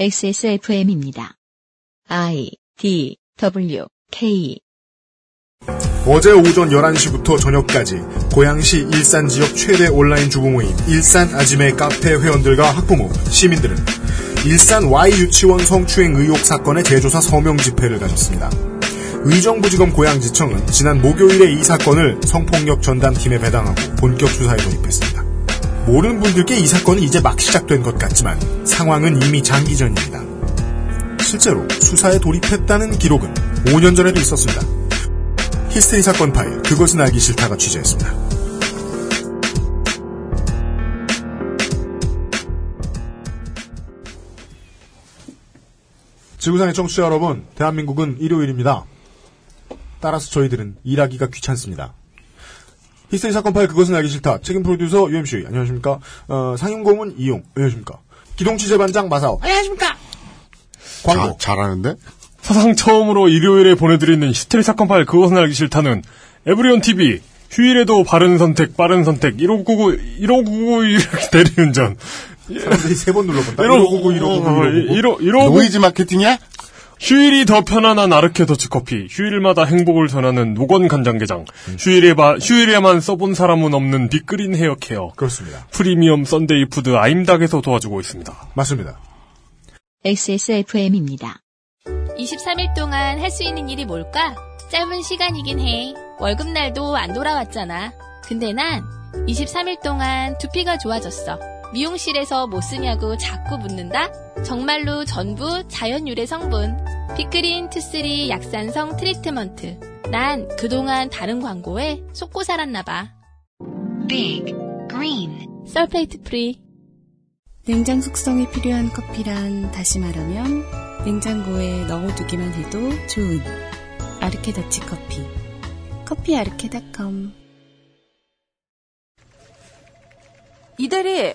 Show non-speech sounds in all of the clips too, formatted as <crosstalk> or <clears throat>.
XSFM입니다. I D W K 어제 오전 11시부터 저녁까지 고양시 일산 지역 최대 온라인 주부 모임 일산 아지매 카페 회원들과 학부모, 시민들은 일산 Y 유치원 성추행 의혹 사건의 재조사 서명 집회를 가졌습니다. 의정부지검 고양지청은 지난 목요일에 이 사건을 성폭력 전담팀에 배당하고 본격 수사에 돌입했습니다. 모르는 분들께 이 사건은 이제 막 시작된 것 같지만 상황은 이미 장기 전입니다. 실제로 수사에 돌입했다는 기록은 5년 전에도 있었습니다. 히스테리 사건 파일 그것은 알기 싫다가 취재했습니다. 지구상의 청취자 여러분, 대한민국은 일요일입니다. 따라서 저희들은 일하기가 귀찮습니다. 히스테리 사건 파일 그것은 알기 싫다. 책임 프로듀서 UMC 안녕하십니까? 어, 상임고문 이용 안녕하십니까? 기동 취재반장 마사오 안녕하십니까? 광고 자, 잘하는데? 사상 처음으로 일요일에 보내드리는 히스테리 사건 파일 그것은 알기 싫다는 에브리온 TV 휴일에도 바른 선택 빠른 선택 1599 1599 이렇게 대리운전 사람들이 세 번 눌러본다. 1599 1599 1599 1599 노이즈 마케팅이야? 휴일이 더 편안한 아르케 더치커피, 휴일마다 행복을 전하는 노건 간장게장, 휴일에 바, 휴일에만 써본 사람은 없는 빅그린 헤어케어, 그렇습니다. 프리미엄 Sunday food 아임닭에서 도와주고 있습니다. 맞습니다. XSFM입니다. 23일 동안 할 수 있는 일이 뭘까? 짧은 시간이긴 해. 월급날도 안 돌아왔잖아. 근데 난 23일 동안 두피가 좋아졌어. 미용실에서 뭐 쓰냐고 자꾸 묻는다? 정말로 전부 자연 유래 성분. 빅그린 two three 약산성 treatment. 난 그동안 다른 광고에 속고 살았나봐. Big Green sulfate free. 냉장 숙성이 필요한 커피란 다시 말하면 냉장고에 넣어두기만 해도 좋은 아르케 더치 커피. 커피 아르케닷컴. 이대리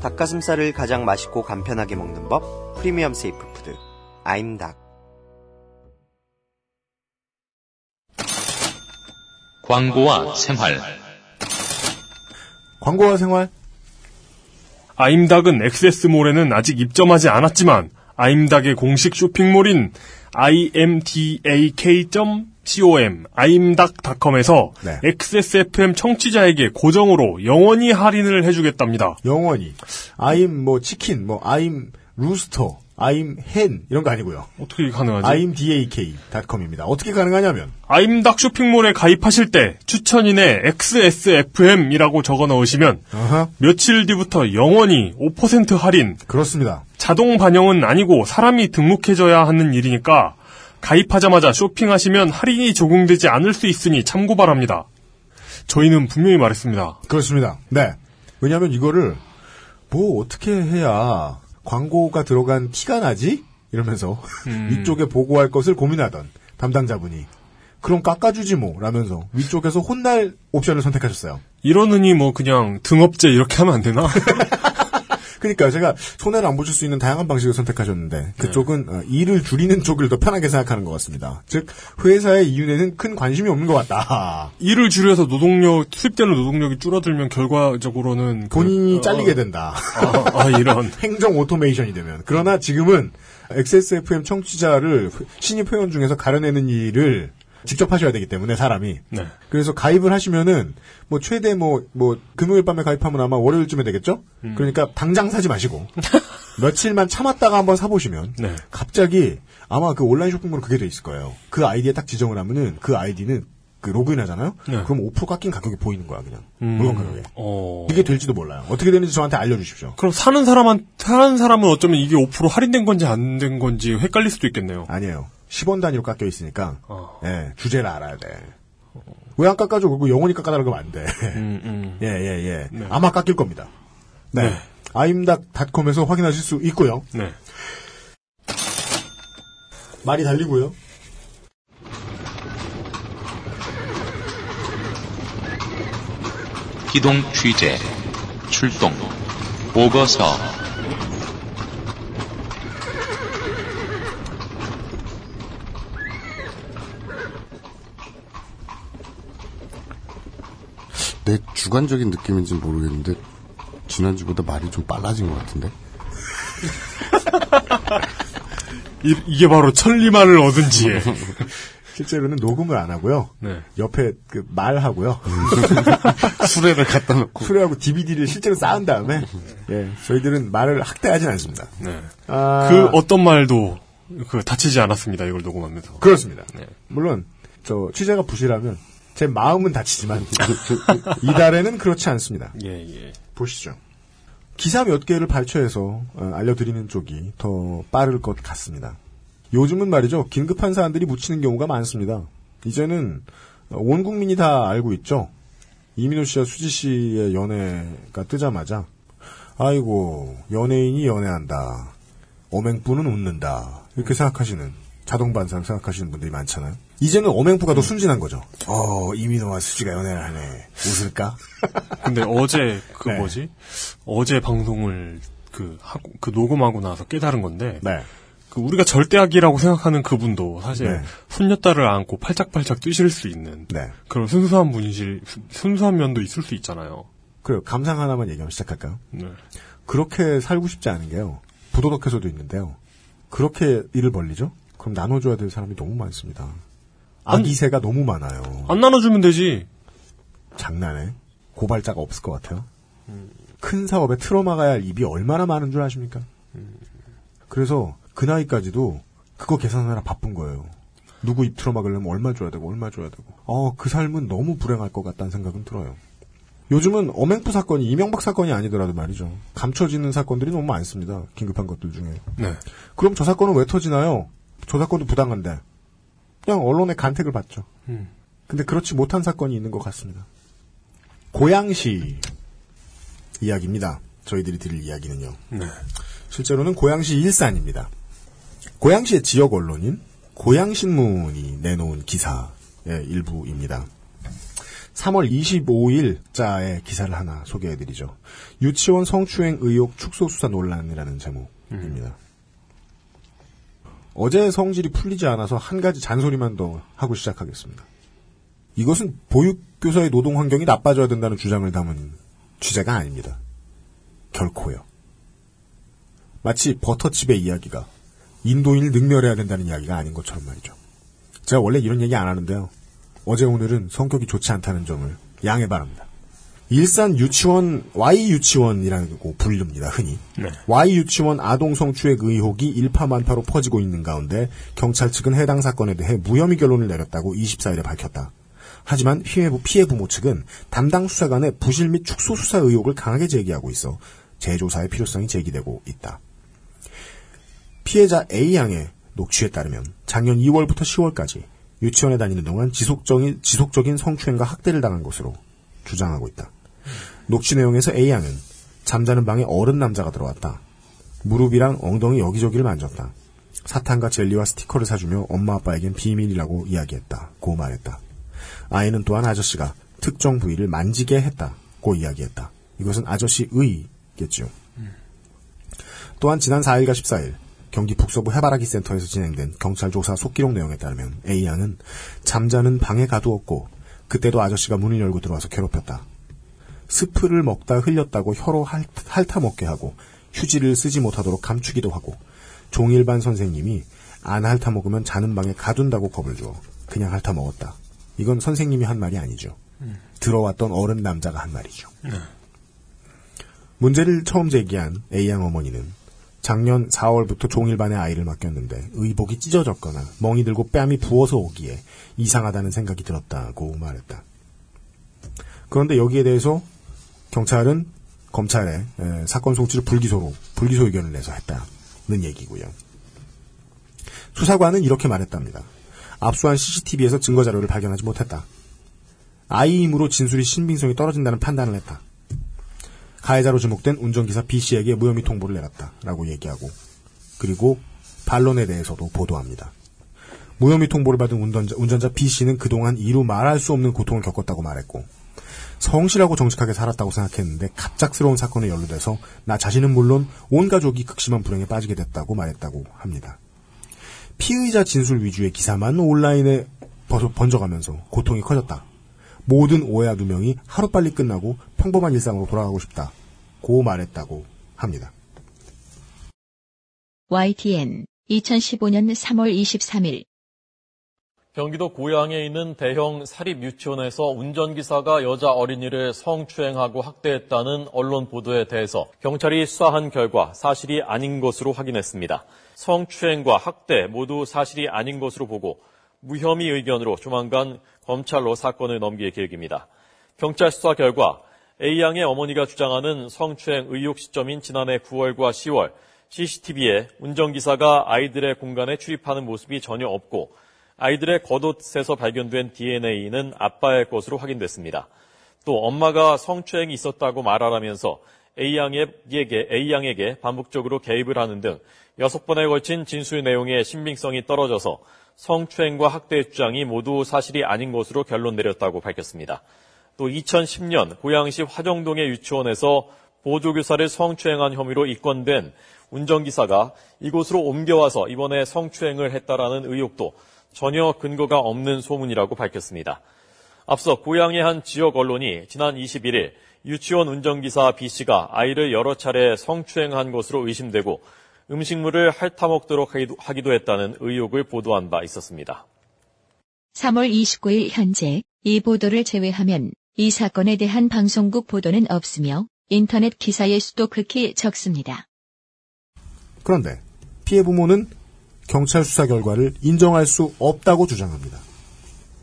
닭가슴살을 가장 맛있고 간편하게 먹는 법 프리미엄 safe food. 아임닭. 광고와 생활. 광고와 생활? 아임닭은 XS몰에는 아직 입점하지 않았지만 아임닭의 공식 쇼핑몰인 imdak.com 아임닭닷컴에서 네. XSFM 청취자에게 고정으로 영원히 할인을 해주겠답니다. 영원히 아임 뭐 치킨 뭐 아임 루스터 아임 헨 이런 거 아니고요. 어떻게 가능하지? imdak.com입니다. 어떻게 가능하냐면 아임닭 쇼핑몰에 가입하실 때 추천인에 XSFM이라고 적어 넣으시면 어허, 며칠 뒤부터 영원히 5% 할인, 그렇습니다. 자동 반영은 아니고 사람이 등록해줘야 하는 일이니까 가입하자마자 쇼핑하시면 할인이 적용되지 않을 수 있으니 참고 바랍니다. 저희는 분명히 말했습니다. 그렇습니다. 네. 왜냐하면 이거를 뭐 어떻게 해야 광고가 들어간 티가 나지? 이러면서 <laughs> 위쪽에 보고할 것을 고민하던 담당자분이 그럼 깎아주지 뭐 라면서 위쪽에서 혼날 옵션을 선택하셨어요. 이러느니 뭐 그냥 등업제 이렇게 하면 안 되나? <laughs> 그러니까 제가 손해를 안 보실 수 있는 다양한 방식을 선택하셨는데 그쪽은 어, 일을 줄이는 쪽을 더 편하게 생각하는 것 같습니다. 즉 회사의 이윤에는 큰 관심이 없는 것 같다. <laughs> 일을 줄여서 노동력, 투입되는 노동력이 줄어들면 결과적으로는 그- 본인이 어, 잘리게 된다. 아, 아, 이런. <laughs> 행정 오토메이션이 되면. 그러나 지금은 XSFM 청취자를 신입 회원 중에서 가려내는 일을 직접 하셔야 되기 때문에 사람이. 네. 그래서 가입을 하시면은 뭐 최대 뭐뭐 금요일 밤에 가입하면 아마 월요일쯤에 되겠죠? 음. 그러니까 당장 사지 마시고 <laughs> 며칠만 참았다가 한번 사 보시면 네. 갑자기 아마 그 온라인 쇼핑몰 그게 돼 있을 거예요. 그 아이디에 딱 지정을 하면은 그 아이디는 그 로그인 하잖아요? 네. 그럼 5% 깎인 가격이 보이는 거야, 그냥. 음. 물건 가격에. 어. 이게 될지도 몰라요. 어떻게 되는지 저한테 알려주십시오. 그럼 사는 사람한 사는 사람은 어쩌면 이게 5% 할인된 건지 안 된 건지 헷갈릴 수도 있겠네요. 아니에요. 10원 단위로 깎여 있으니까, 어. 예, 주제를 알아야 돼. 왜 안 깎아줘? 그리고 영원히 깎아달라고 하면 안 돼. 음, 음. <laughs> 예, 예, 예. 네. 아마 깎일 겁니다. 네. 네. 아임닭닷컴에서 확인하실 수 있고요. 네. 말이 달리고요. 기동 취재, 출동, 보고서, 내 주관적인 느낌인지 는 모르겠는데 지난주보다 말이 좀 빨라진 것 같은데. <laughs> 이, 게 바로 천리만을 얻은 지혜. 실제로는 녹음을 안 하고요. 네. 옆에 그 말하고요. <laughs> 수레를 갖다 놓고. 수레하고 DVD를 실제로 쌓은 다음에 예, 저희들은 말을 학대하진 않습니다. 네. 아, 그 어떤 말도 그 다치지 않았습니다. 이걸 녹음하면서. 그렇습니다. 네. 물론 저 취재가 부실하면 제 마음은 다치지만 <laughs> 이달에는 그렇지 않습니다. 예, 예. 보시죠. 기사 몇 개를 발췌해서 어, 알려드리는 쪽이 더 빠를 것 같습니다. 요즘은 말이죠. 긴급한 사안들이 묻히는 경우가 많습니다. 이제는 온 국민이 다 알고 있죠. 이민호 씨와 수지 씨의 연애가 뜨자마자 아이고 연예인이 연애한다. 어맹부는 웃는다. 이렇게 생각하시는 자동 반사를 생각하시는 분들이 많잖아요. 이제는 어맹부가 더 순진한 거죠. 어 이민호와 수지가 연애를 하네. 웃을까? <laughs> 근데 어제 그 네. 뭐지? 어제 방송을 그 하고 그 녹음하고 나서 깨달은 건데 네. 그 우리가 절대악이라고 생각하는 그분도 사실 네. 손녀딸을 안고 팔짝팔짝 뛰실 수 있는 네. 그런 순수한 분이실 순수한 면도 있을 수 있잖아요. 그래요. 감상 하나만 얘기하면 시작할까요? 네. 그렇게 살고 싶지 않은 게요. 부도덕해서도 있는데요. 그렇게 일을 벌리죠? 그럼 나눠줘야 될 사람이 너무 많습니다. 아기새가 너무 많아요. 안 나눠주면 되지. 장난해? 고발자가 없을 것 같아요. 큰 사업에 틀어막아야 할 입이 얼마나 많은 줄 아십니까? 그래서 그 나이까지도 그거 계산하느라 바쁜 거예요. 누구 입 틀어막으려면 얼마 줘야 되고 얼마 줘야 되고. 어, 그 삶은 너무 불행할 것 같다는 생각은 들어요. 요즘은 어맹프 사건이 이명박 사건이 아니더라도 말이죠. 감춰지는 사건들이 너무 많습니다. 긴급한 것들 중에. 네. 그럼 저 사건은 왜 터지나요? 저 사건도 부당한데. 그냥 언론의 간택을 받죠. 음. 근데 그렇지 못한 사건이 있는 것 같습니다. 고양시 이야기입니다. 저희들이 들을 이야기는요. 네. 실제로는 고양시 일산입니다. 고양시의 지역 언론인 고양신문이 내놓은 기사의 일부입니다. 3월 25일자의 기사를 하나 소개해드리죠. 유치원 성추행 의혹 축소 수사 논란이라는 제목입니다. 어제 성질이 풀리지 않아서 한 가지 잔소리만 더 하고 시작하겠습니다. 이것은 보육교사의 노동 환경이 나빠져야 된다는 주장을 담은 취재가 아닙니다. 결코요. 마치 버터칩의 이야기가 인도인을 능멸해야 된다는 이야기가 아닌 것처럼 말이죠. 제가 원래 이런 얘기 안 하는데요. 어제 오늘은 성격이 좋지 않다는 점을 양해 바랍니다. 일산 유치원 Y 유치원이라고 부릅니다. 흔히 네. Y 유치원 아동 성추행 의혹이 일파만파로 퍼지고 있는 가운데 경찰 측은 해당 사건에 대해 무혐의 결론을 내렸다고 24일에 밝혔다. 하지만 피해, 피해 부모 측은 담당 수사관의 부실 및 축소 수사 의혹을 강하게 제기하고 있어 재조사의 필요성이 제기되고 있다. 피해자 A양의 녹취에 따르면 작년 2월부터 10월까지 유치원에 다니는 동안 지속적인, 지속적인 성추행과 학대를 당한 것으로 주장하고 있다. 녹취 내용에서 A양은 잠자는 방에 어른 남자가 들어왔다. 무릎이랑 엉덩이 여기저기를 만졌다. 사탕과 젤리와 스티커를 사주며 엄마 아빠에겐 비밀이라고 이야기했다. 고 말했다. 아이는 또한 아저씨가 특정 부위를 만지게 했다고 이야기했다. 이것은 아저씨 의겠죠. 또한 지난 4일과 14일 경기 북서부 해바라기 센터에서 진행된 경찰 조사 속기록 내용에 따르면 A 양은 잠자는 방에 가두었고 그때도 아저씨가 문을 열고 들어와서 괴롭혔다. 스프를 먹다 흘렸다고 혀로 핥, 핥아 먹게 하고 휴지를 쓰지 못하도록 감추기도 하고 종일반 선생님이 안 핥아 먹으면 자는 방에 가둔다고 겁을 주어 그냥 핥아 먹었다. 이건 선생님이 한 말이 아니죠. 들어왔던 어른 남자가 한 말이죠. 문제를 처음 제기한 A양 어머니는 작년 4월부터 종일반의 아이를 맡겼는데 의복이 찢어졌거나 멍이 들고 뺨이 부어서 오기에 이상하다는 생각이 들었다고 말했다. 그런데 여기에 대해서 경찰은 검찰에 에, 사건 송치를 불기소로 불기소 의견을 내서 했다는 얘기고요. 수사관은 이렇게 말했답니다. 압수한 CCTV에서 증거 자료를 발견하지 못했다. 아이이므로 진술이 신빙성이 떨어진다는 판단을 했다. 가해자로 지목된 운전기사 B씨에게 무혐의 통보를 내렸다 라고 얘기하고 그리고 반론에 대해서도 보도합니다. 무혐의 통보를 받은 운전자, 운전자 B 씨는 그동안 이루 말할 수 없는 고통을 겪었다고 말했고 성실하고 정직하게 살았다고 생각했는데 갑작스러운 사건에 연루돼서 나 자신은 물론 온 가족이 극심한 불행에 빠지게 됐다고 말했다고 합니다. 피의자 진술 위주의 기사만 온라인에 번- 번져가면서 고통이 커졌다. 모든 오해와 누명이 하루빨리 끝나고 평범한 일상으로 돌아가고 싶다. 고 말했다고 합니다. YTN 2015년 3월 23일 경기도 고양에 있는 대형 사립 유치원에서 운전기사가 여자 어린이를 성추행하고 학대했다는 언론 보도에 대해서 경찰이 수사한 결과 사실이 아닌 것으로 확인했습니다. 성추행과 학대 모두 사실이 아닌 것으로 보고 무혐의 의견으로 조만간 검찰로 사건을 넘길 계획입니다. 경찰 수사 결과 A양의 어머니가 주장하는 성추행 의혹 시점인 지난해 9월과 10월 CCTV에 운전기사가 아이들의 공간에 출입하는 모습이 전혀 없고 아이들의 겉옷에서 발견된 DNA는 아빠의 것으로 확인됐습니다. 또 엄마가 성추행이 있었다고 말하라면서 A양에게, A양에게 반복적으로 개입을 하는 등 여섯 번에 걸친 진술 내용의 신빙성이 떨어져서 성추행과 학대의 주장이 모두 사실이 아닌 것으로 결론 내렸다고 밝혔습니다. 또 2010년 고양시 화정동의 유치원에서 보조교사를 성추행한 혐의로 입건된 운전기사가 이곳으로 옮겨와서 이번에 성추행을 했다라는 의혹도 전혀 근거가 없는 소문이라고 밝혔습니다. 앞서 고향의 한 지역 언론이 지난 21일 유치원 운전기사 B씨가 아이를 여러 차례 성추행한 것으로 의심되고 음식물을 핥아먹도록 하기도- 하기도 했다는 의혹을 보도한 바 있었습니다. 3월 29일 현재 이 보도를 제외하면 이 사건에 대한 방송국 보도는 없으며 인터넷 기사의 수도 극히 적습니다. 그런데 피해 부모는 경찰 수사 결과를 인정할 수 없다고 주장합니다.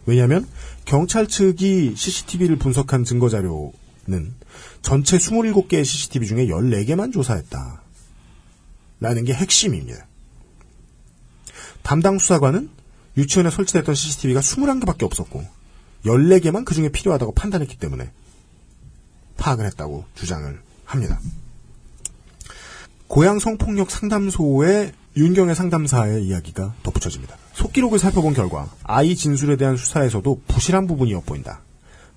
왜냐하면 경찰 측이 CCTV를 분석한 증거 자료는 전체 27개의 CCTV 중에 14개만 조사했다. 라는 게 핵심입니다. 담당 수사관은 유치원에 설치됐던 CCTV가 21개밖에 없었고 14개만 그 중에 필요하다고 판단했기 때문에 파악을 했다고 주장을 합니다. 고양 성폭력 상담소의 윤경의 상담사의 이야기가 덧붙여집니다. 속기록을 살펴본 결과 아이 진술에 대한 수사에서도 부실한 부분이 엿보인다.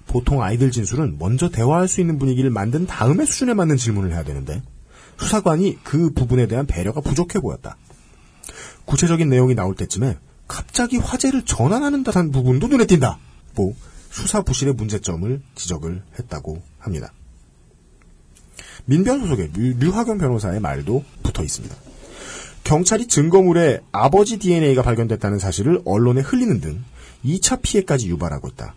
보통 아이들 진술은 먼저 대화할 수 있는 분위기를 만든 다음에 수준에 맞는 질문을 해야 되는데 수사관이 그 부분에 대한 배려가 부족해 보였다. 구체적인 내용이 나올 때쯤에 갑자기 화제를 전환하는 듯한 부분도 눈에 띈다. 뭐 수사 부실의 문제점을 지적을 했다고 합니다. 민변 소속의 류, 류하경 변호사의 말도 붙어 있습니다. 경찰이 증거물에 아버지 DNA가 발견됐다는 사실을 언론에 흘리는 등 2차 피해까지 유발하고 있다.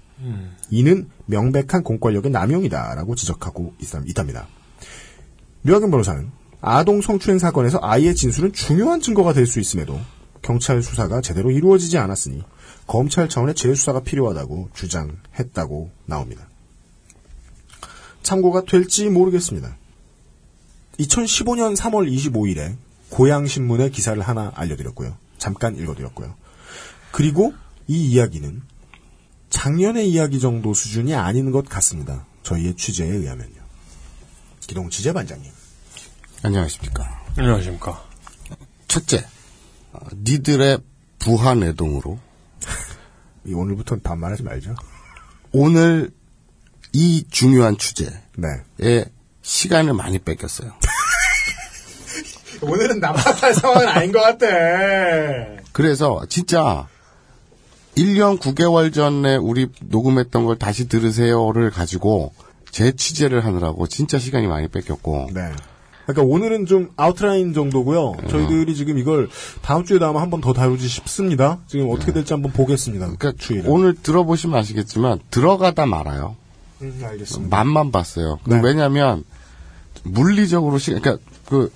이는 명백한 공권력의 남용이다라고 지적하고 있, 있답니다. 류하경 변호사는 아동 성추행 사건에서 아이의 진술은 중요한 증거가 될 수 있음에도 경찰 수사가 제대로 이루어지지 않았으니 검찰 차원의 재수사가 필요하다고 주장했다고 나옵니다. 참고가 될지 모르겠습니다. 2015년 3월 25일에 고양신문의 기사를 하나 알려드렸고요. 잠깐 읽어드렸고요. 그리고 이 이야기는 작년의 이야기 정도 수준이 아닌 것 같습니다. 저희의 취재에 의하면요. 기동 취재반장님. 안녕하십니까. 안녕하십니까. 첫째, 어, 니들의 부하 내동으로 오늘부터는 반말하지 말죠. 오늘 이 중요한 취재에 네. 시간을 많이 뺏겼어요. 오늘은 남탓할 <laughs> 상황은 아닌 것 같아. 그래서 진짜 1년 9개월 전에 우리 녹음했던 걸 다시 들으세요를 가지고 제 취재를 하느라고 진짜 시간이 많이 뺏겼고 네. 그러니까 오늘은 좀 아웃라인 정도고요. 저희들이 지금 이걸 다음 주에 나면 한번 더 다루지 싶습니다. 지금 어떻게 될지 한번 보겠습니다. 그러니까 추이를. 오늘 들어보시면 아시겠지만 들어가다 말아요. 음, 알겠습니다. 맛만 봤어요. 네. 왜냐하면 물리적으로 시 그러니까 그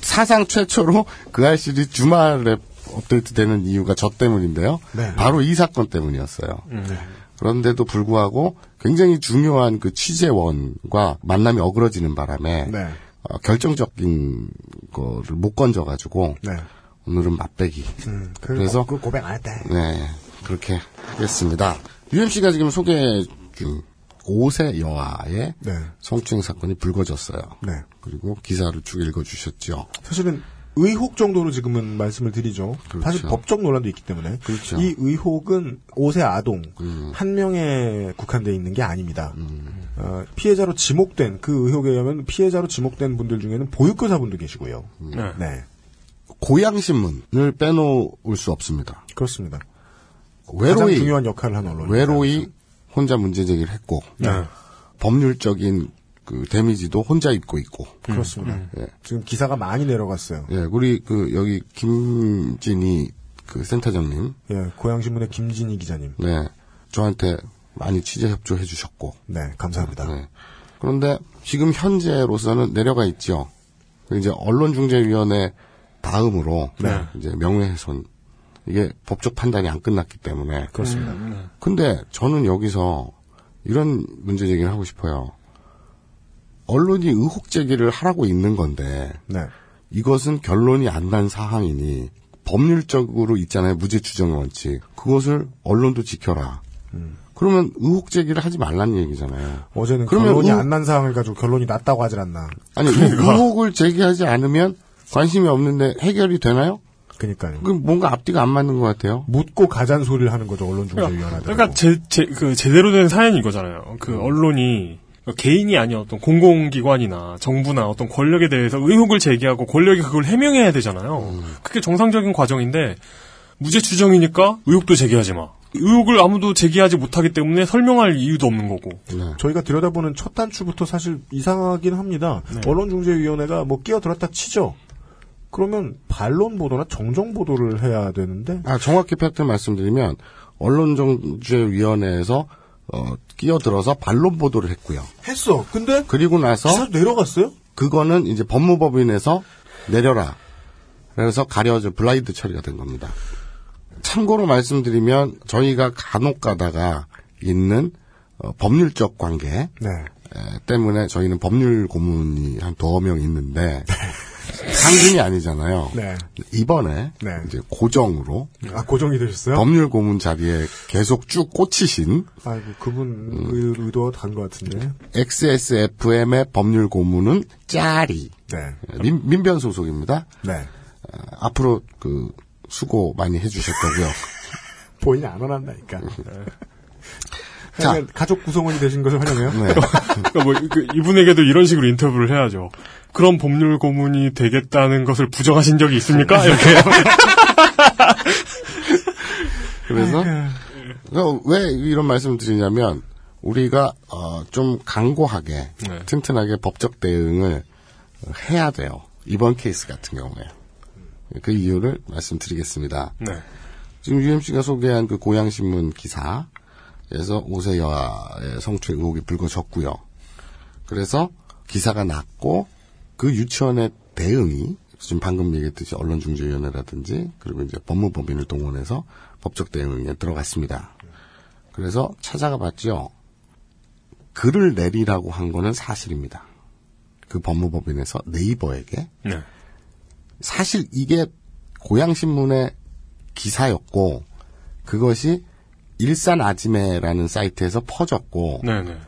사상 최초로 그 알실이 주말에 업데이트되는 이유가 저 때문인데요. 네. 바로 이 사건 때문이었어요. 네. 그런데도 불구하고 굉장히 중요한 그 취재원과 만남이 어그러지는 바람에 네. 어, 결정적인 거를 못 건져가지고 네. 오늘은 맛배기. 음, 그, 그래서 그 고백 안 했다. 네 그렇게 하겠습니다. UMC가 지금 소개해준 5세 여아의 네. 성추행 사건이 불거졌어요. 네. 그리고 기사를 쭉 읽어주셨죠. 사실은 의혹 정도로 지금은 말씀을 드리죠. 사실 법적 논란도 있기 때문에 이 의혹은 5세 아동 한 명에 국한돼 있는 게 아닙니다. 어, 피해자로 지목된 그 의혹에 의하면 피해자로 지목된 분들 중에는 보육교사분도 계시고요. 네. 고양신문을 빼놓을 수 없습니다. 그렇습니다. 외로이 가장 중요한 역할을 한 언론입니다. 외로이 혼자 문제 제기를 했고 네. 법률적인 그 데미지도 혼자 입고 있고 그렇습니다. 예. 지금 기사가 많이 내려갔어요. 예, 우리 그 여기 김진희 그 센터장님, 예, 고양신문의 김진희 기자님. 네, 저한테 많이 취재 협조해 주셨고, 네, 감사합니다. 네. 그런데 지금 현재로서는 내려가 있죠. 이제 언론중재위원회 다음으로 네. 이제 명예훼손 이게 법적 판단이 안 끝났기 때문에 그렇습니다. 근데 저는 여기서 이런 문제 제기를 하고 싶어요. 언론이 의혹 제기를 하라고 있는 건데 네. 이것은 결론이 안 난 사항이니 법률적으로 있잖아요 무죄 추정의 원칙 그것을 언론도 지켜라. 그러면 의혹 제기를 하지 말라는 얘기잖아요. 어제는 그러면 결론이 의- 안난 사항을 가지고 결론이 났다고 하질 않나. 아니 의- 의혹을 제기하지 않으면 관심이 없는데 해결이 되나요? 그러니까요. 그 뭔가 앞뒤가 안 맞는 것 같아요. 묻고 가잔 소리를 하는 거죠 언론중재위원회. 그러니까 제, 제, 그 제대로 된 사연이 이거잖아요. 그 언론이 개인이 아닌 어떤 공공기관이나 정부나 어떤 권력에 대해서 의혹을 제기하고 권력이 그걸 해명해야 되잖아요. 그게 정상적인 과정인데 무죄 추정이니까 의혹도 제기하지 마. 의혹을 아무도 제기하지 못하기 때문에 설명할 이유도 없는 거고. 저희가 들여다보는 첫 단추부터 사실 이상하긴 합니다. 네. 언론중재위원회가 뭐 끼어들었다 치죠. 그러면 반론 보도나 정정 보도를 해야 되는데 아, 정확히 팩트 말씀드리면 언론정죄위원회에서 어, 끼어들어서 반론 보도를 했고요. 했어. 근데 그리고 나서 내려갔어요? 그거는 이제 법무법인에서 내려라. 그래서 가려져 블라인드 처리가 된 겁니다. 참고로 말씀드리면 저희가 간혹 가다가 있는 어, 법률적 관계 네. 에, 때문에 저희는 법률 고문이 한 두어 명 있는데 상근이 아니잖아요. 네. 이번에 네. 이제 고정으로 아 고정이 되셨어요? 법률 고문 자리에 계속 쭉 꽂히신 아이고 그분 의, 의도가 다른 것 같은데. XSFM의 법률 고문은 짜리. 네. 민, 민변 소속입니다. 네. 어, 앞으로 그 수고 많이 해주실 거고요. <laughs> 본인이 안 원한다니까. <laughs> 자. 하여간 가족 구성원이 되신 것을 환영해요. 네. 그러니까 <laughs> 뭐 그, 이분에게도 이런 식으로 인터뷰를 해야죠. 그런 법률 고문이 되겠다는 것을 부정하신 적이 있습니까? 이렇게. <laughs> 그래서 그래서 왜 이런 말씀을 드리냐면 우리가 어, 좀 강고하게 네. 튼튼하게 법적 대응을 해야 돼요. 이번 케이스 같은 경우에 그 이유를 말씀드리겠습니다. 네. 지금 UMC가 소개한 그 고양신문 기사에서 오세 여아의 성추행 의혹이 불거졌고요. 그래서 기사가 났고 그 유치원의 대응이 지금 방금 얘기했듯이 언론중재위원회라든지 그리고 이제 법무법인을 동원해서 법적 대응에 들어갔습니다. 그래서 찾아가 봤죠. 글을 내리라고 한 거는 사실입니다. 그 법무법인에서 네이버에게 네. 사실 이게 고양신문의 기사였고 그것이 일산 아지매라는 사이트에서 퍼졌고 네네.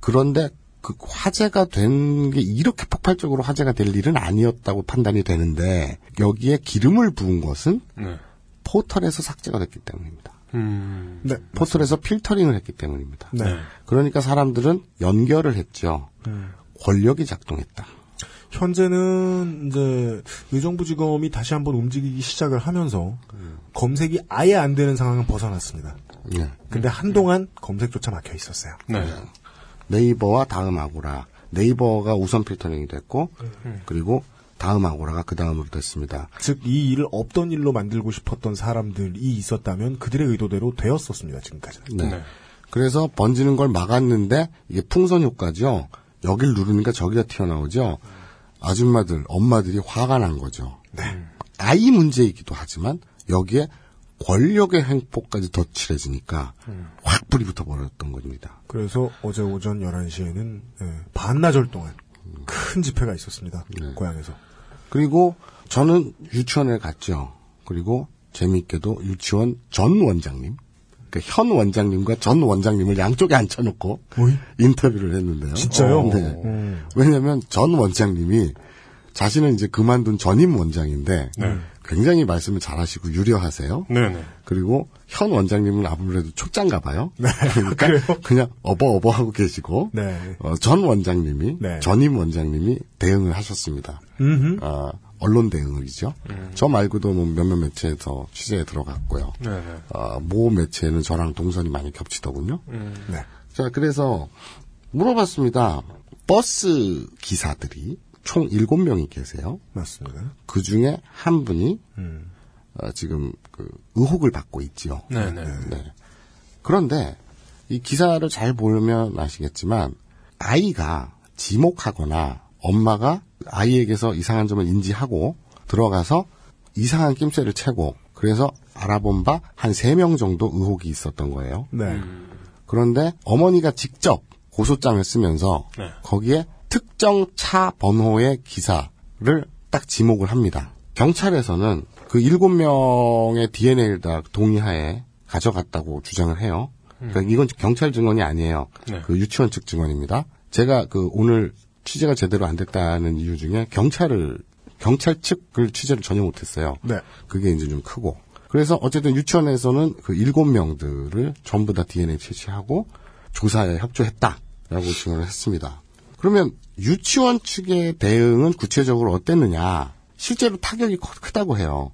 그런데 그 화제가 된 게 이렇게 폭발적으로 화제가 될 일은 아니었다고 판단이 되는데 여기에 기름을 부은 것은 네. 포털에서 삭제가 됐기 때문입니다. 음. 네. 포털에서 필터링을 했기 때문입니다. 네. 그러니까 사람들은 연결을 했죠. 음. 권력이 작동했다. 현재는 이제 의정부지검이 다시 한번 움직이기 시작을 하면서 검색이 아예 안 되는 상황은 벗어났습니다. 예. 근데 한동안 검색조차 막혀 있었어요. 네. 네이버와 다음 아고라. 네이버가 우선 필터링이 됐고 그리고 다음 아고라가 그 다음으로 됐습니다. 즉 이 일을 없던 일로 만들고 싶었던 사람들이 있었다면 그들의 의도대로 되었었습니다. 지금까지는. 네. 그래서 번지는 걸 막았는데 이게 풍선 효과죠. 여길 누르니까 저기가 튀어나오죠. 아줌마들, 엄마들이 화가 난 거죠. 아이 문제이기도 하지만 여기에 권력의 횡포까지 덧칠해지니까 확 불이 붙어버렸던 겁니다. 그래서 어제 오전 11시에는 반나절 동안 큰 집회가 있었습니다. 고향에서. 그리고 저는 유치원에 갔죠. 그리고 재미있게도 유치원 전 원장님, 그현 원장님과 전 원장님을 양쪽에 앉혀놓고 인터뷰를 했는데요. 진짜요? 네. 음. 왜냐하면 전 원장님이 자신은 이제 그만둔 전임 원장인데 네. 굉장히 말씀을 잘하시고 유려하세요. 네네. 그리고 현 원장님은 아무래도 촉장가 봐요. <laughs> 그러니까 그냥 어버어버 하고 계시고 네. 어, 전 원장님이 네. 전임 원장님이 대응을 하셨습니다. 음흠. 아, 언론 대응이죠. 저 말고도 뭐 몇몇 매체에서 취재에 들어갔고요. 네네. 아, 모 매체는 저랑 동선이 많이 겹치더군요. 네. 자, 그래서 물어봤습니다. 버스 기사들이 총 7명이 계세요. 맞습니다. 그 중에 한 분이 음. 어, 지금 그 의혹을 받고 있지요. 네네. 네. 그런데 이 기사를 잘 보면 아시겠지만 아이가 지목하거나 엄마가 아이에게서 이상한 점을 인지하고 들어가서 이상한 낌새를 채고 그래서 알아본 바한 3명 정도 의혹이 있었던 거예요. 네. 그런데 어머니가 직접 고소장을 쓰면서 네. 거기에 특정 차 번호의 기사를 딱 지목을 합니다. 경찰에서는 그 일곱 명의 DNA를 다 동의하에 가져갔다고 주장을 해요. 그러니까 이건 경찰 증언이 아니에요. 네. 그 유치원 측 증언입니다. 제가 그 오늘 취재가 제대로 안 됐다는 이유 중에 경찰을 경찰 측을 취재를 전혀 못했어요. 네. 그게 이제 좀 크고. 그래서 어쨌든 유치원에서는 그 일곱 명들을 전부 다 DNA 채취하고 조사에 협조했다라고 증언을 했습니다. 그러면 유치원 측의 대응은 구체적으로 어땠느냐? 실제로 타격이 크- 크다고 해요.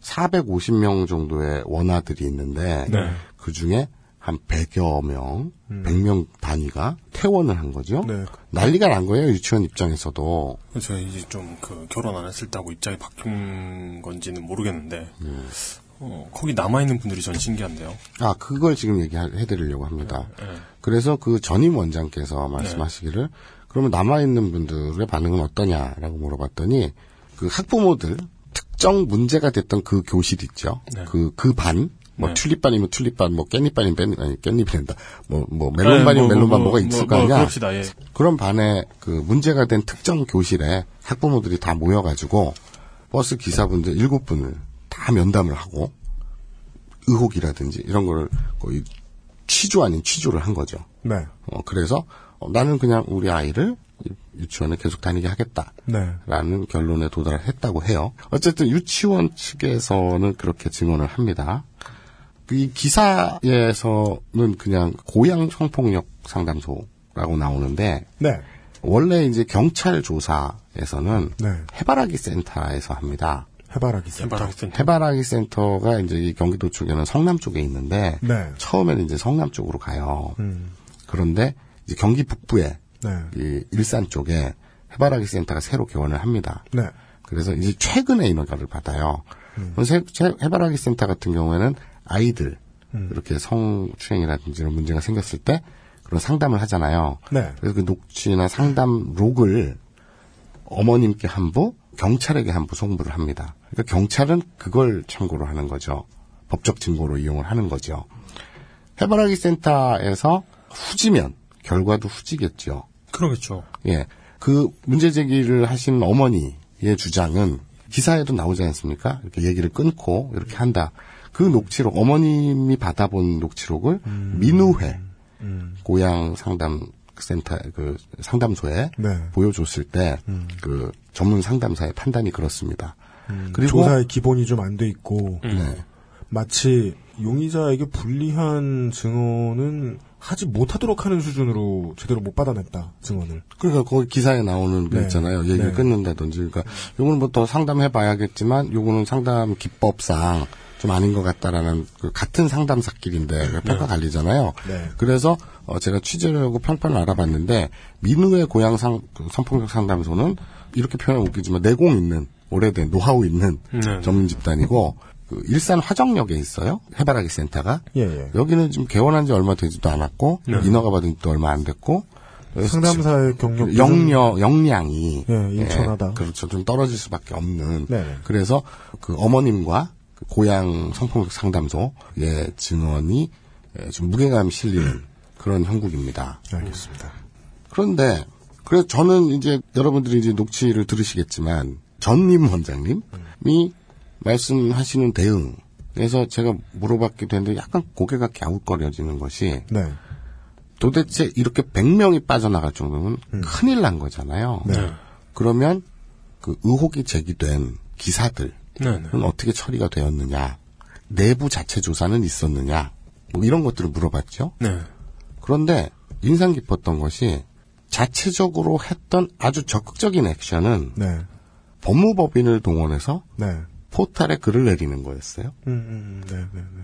450명 정도의 원아들이 있는데 네. 그 중에 한 100여 명, 100명 단위가 퇴원을 한 거죠. 네. 난리가 난 거예요, 유치원 입장에서도. 저 이제 좀 그 결혼 안 했을 때하고 입장이 바뀐 건지는 모르겠는데 어, 거기 남아 있는 분들이 전 신기한데요. 아, 그걸 지금 얘기해드리려고 합니다. 네. 그래서 그 전임 원장께서 말씀하시기를 그러면 남아있는 분들의 반응은 어떠냐라고 물어봤더니 그 학부모들 특정 문제가 됐던 그 교실 있죠. 네. 그, 그 반, 뭐 네. 튤립반이면 튤립반, 뭐 깻잎반이면 깻잎, 아니 깻잎이 된다. 뭐, 뭐 멜론반이면 멜론반 뭐가 있을 거 아니야. 예. 그런 반에 그 문제가 된 특정 교실에 학부모들이 다 모여가지고 버스 기사분들 일곱 분을 다 면담을 하고 의혹이라든지 이런 거를 거의 취조 아닌 취조를 한 거죠. 네. 어, 그래서 어, 나는 그냥 우리 아이를 유치원에 계속 다니게 하겠다. 네. 라는 결론에 도달했다고 해요. 어쨌든 유치원 측에서는 그렇게 증언을 합니다. 그이 기사에서는 그냥 고양 성폭력 상담소라고 나오는데 네. 원래 이제 경찰 조사에서는 네. 해바라기 센터에서 합니다. 해바라기 센터. 해바라기 센터. 해바라기 센터가 이제 이 경기도 쪽에는 성남 쪽에 있는데 네. 처음에는 이제 성남 쪽으로 가요. 음. 그런데 경기 북부에 네. 이 일산 쪽에 해바라기 센터가 새로 개원을 합니다. 네. 그래서 이제 최근에 인허가를 받아요. 해- 해- 해바라기 센터 같은 경우에는 아이들 이렇게 성추행이라든지 이런 문제가 생겼을 때 그런 상담을 하잖아요. 네. 그래서 그 녹취나 상담 록을 어머님께 한 부, 경찰에게 한부 송부를 합니다. 그러니까 경찰은 그걸 참고로 하는 거죠. 법적 증거로 이용을 하는 거죠. 해바라기 센터에서 후지면 결과도 후지겠죠. 그러겠죠. 예. 그 문제 제기를 하신 어머니의 주장은 기사에도 나오지 않습니까? 이렇게 얘기를 끊고 이렇게 한다. 그 녹취록, 어머님이 받아본 녹취록을 민우회, 고향 상담 센터, 그 상담소에 네. 보여줬을 때, 그 전문 상담사의 판단이 그렇습니다. 그리고, 조사의 기본이 좀 안 돼 있고 네. 마치 용의자에게 불리한 증언은 하지 못하도록 하는 수준으로 제대로 못 받아냈다 증언을. 그러니까 거기 기사에 나오는 게 네. 있잖아요. 얘기를 네. 끊는다든지. 그러니까 요거는 뭐 더 상담해 봐야겠지만 요거는 상담 기법상 좀 아닌 것 같다라는 그 같은 상담사끼리인데 평가 갈리잖아요. 네. 그래서 어 제가 취재를 하고 평판을 알아봤는데 민우의 고향 상그 성폭력 상담소는 이렇게 표현하면 웃기지만 내공 있는 오래된 노하우 있는 네. 전문 집단이고 그 일산 화정역에 있어요. 해바라기 센터가. 예, 예. 여기는 지금 개원한 지 얼마 되지도 않았고 네. 인허가 받은 지도 얼마 안 됐고 상담사의 경력 영려 영량이 예, 인천하다. 예, 그렇죠 좀 떨어질 수밖에 없는 네. 그래서 그 어머님과 그 고향 성폭력 상담소의 증언이 예, 좀 무게감 실리는 그런 형국입니다. 알겠습니다. 그런데 그래서 저는 이제 여러분들이 이제 녹취를 들으시겠지만 전임 원장님이 말씀하시는 대응에서 제가 물어봤기도 했는데 약간 고개가 갸웃거려지는 것이 네. 도대체 이렇게 100명이 빠져나갈 정도면 큰일 난 거잖아요. 네. 그러면 그 의혹이 제기된 기사들은 네네. 어떻게 처리가 되었느냐, 내부 자체 조사는 있었느냐, 뭐 이런 것들을 물어봤죠. 네. 그런데 인상 깊었던 것이 자체적으로 했던 아주 적극적인 액션은 네. 법무법인을 동원해서 네. 포탈에 글을 내리는 거였어요. 음, 음, 네, 네, 네.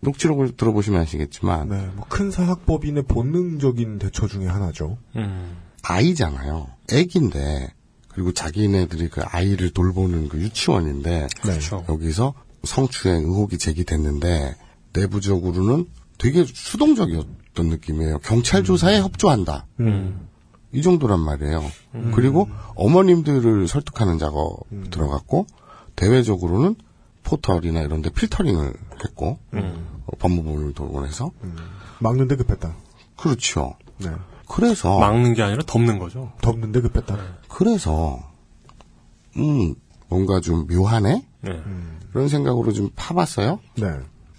녹취록을 들어보시면 아시겠지만 네, 뭐 큰 사학법인의 본능적인 대처 중에 하나죠. 음. 아이잖아요. 애기인데 그리고 자기네들이 그 아이를 돌보는 그 유치원인데 그렇죠. 여기서 성추행 의혹이 제기됐는데 내부적으로는 되게 수동적이었던 느낌이에요. 경찰 조사에 협조한다. 음. 이 정도란 말이에요. 그리고 어머님들을 설득하는 작업 들어갔고 대외적으로는 포털이나 이런 데 필터링을 했고 어, 법무부를 동원해서 막는데 급했다. 그렇죠. 네. 그래서 막는 게 아니라 덮는 거죠. 덮는데 급했다. 그래서 음 뭔가 좀 묘하네 네. 그런 생각으로 좀 파봤어요. 네.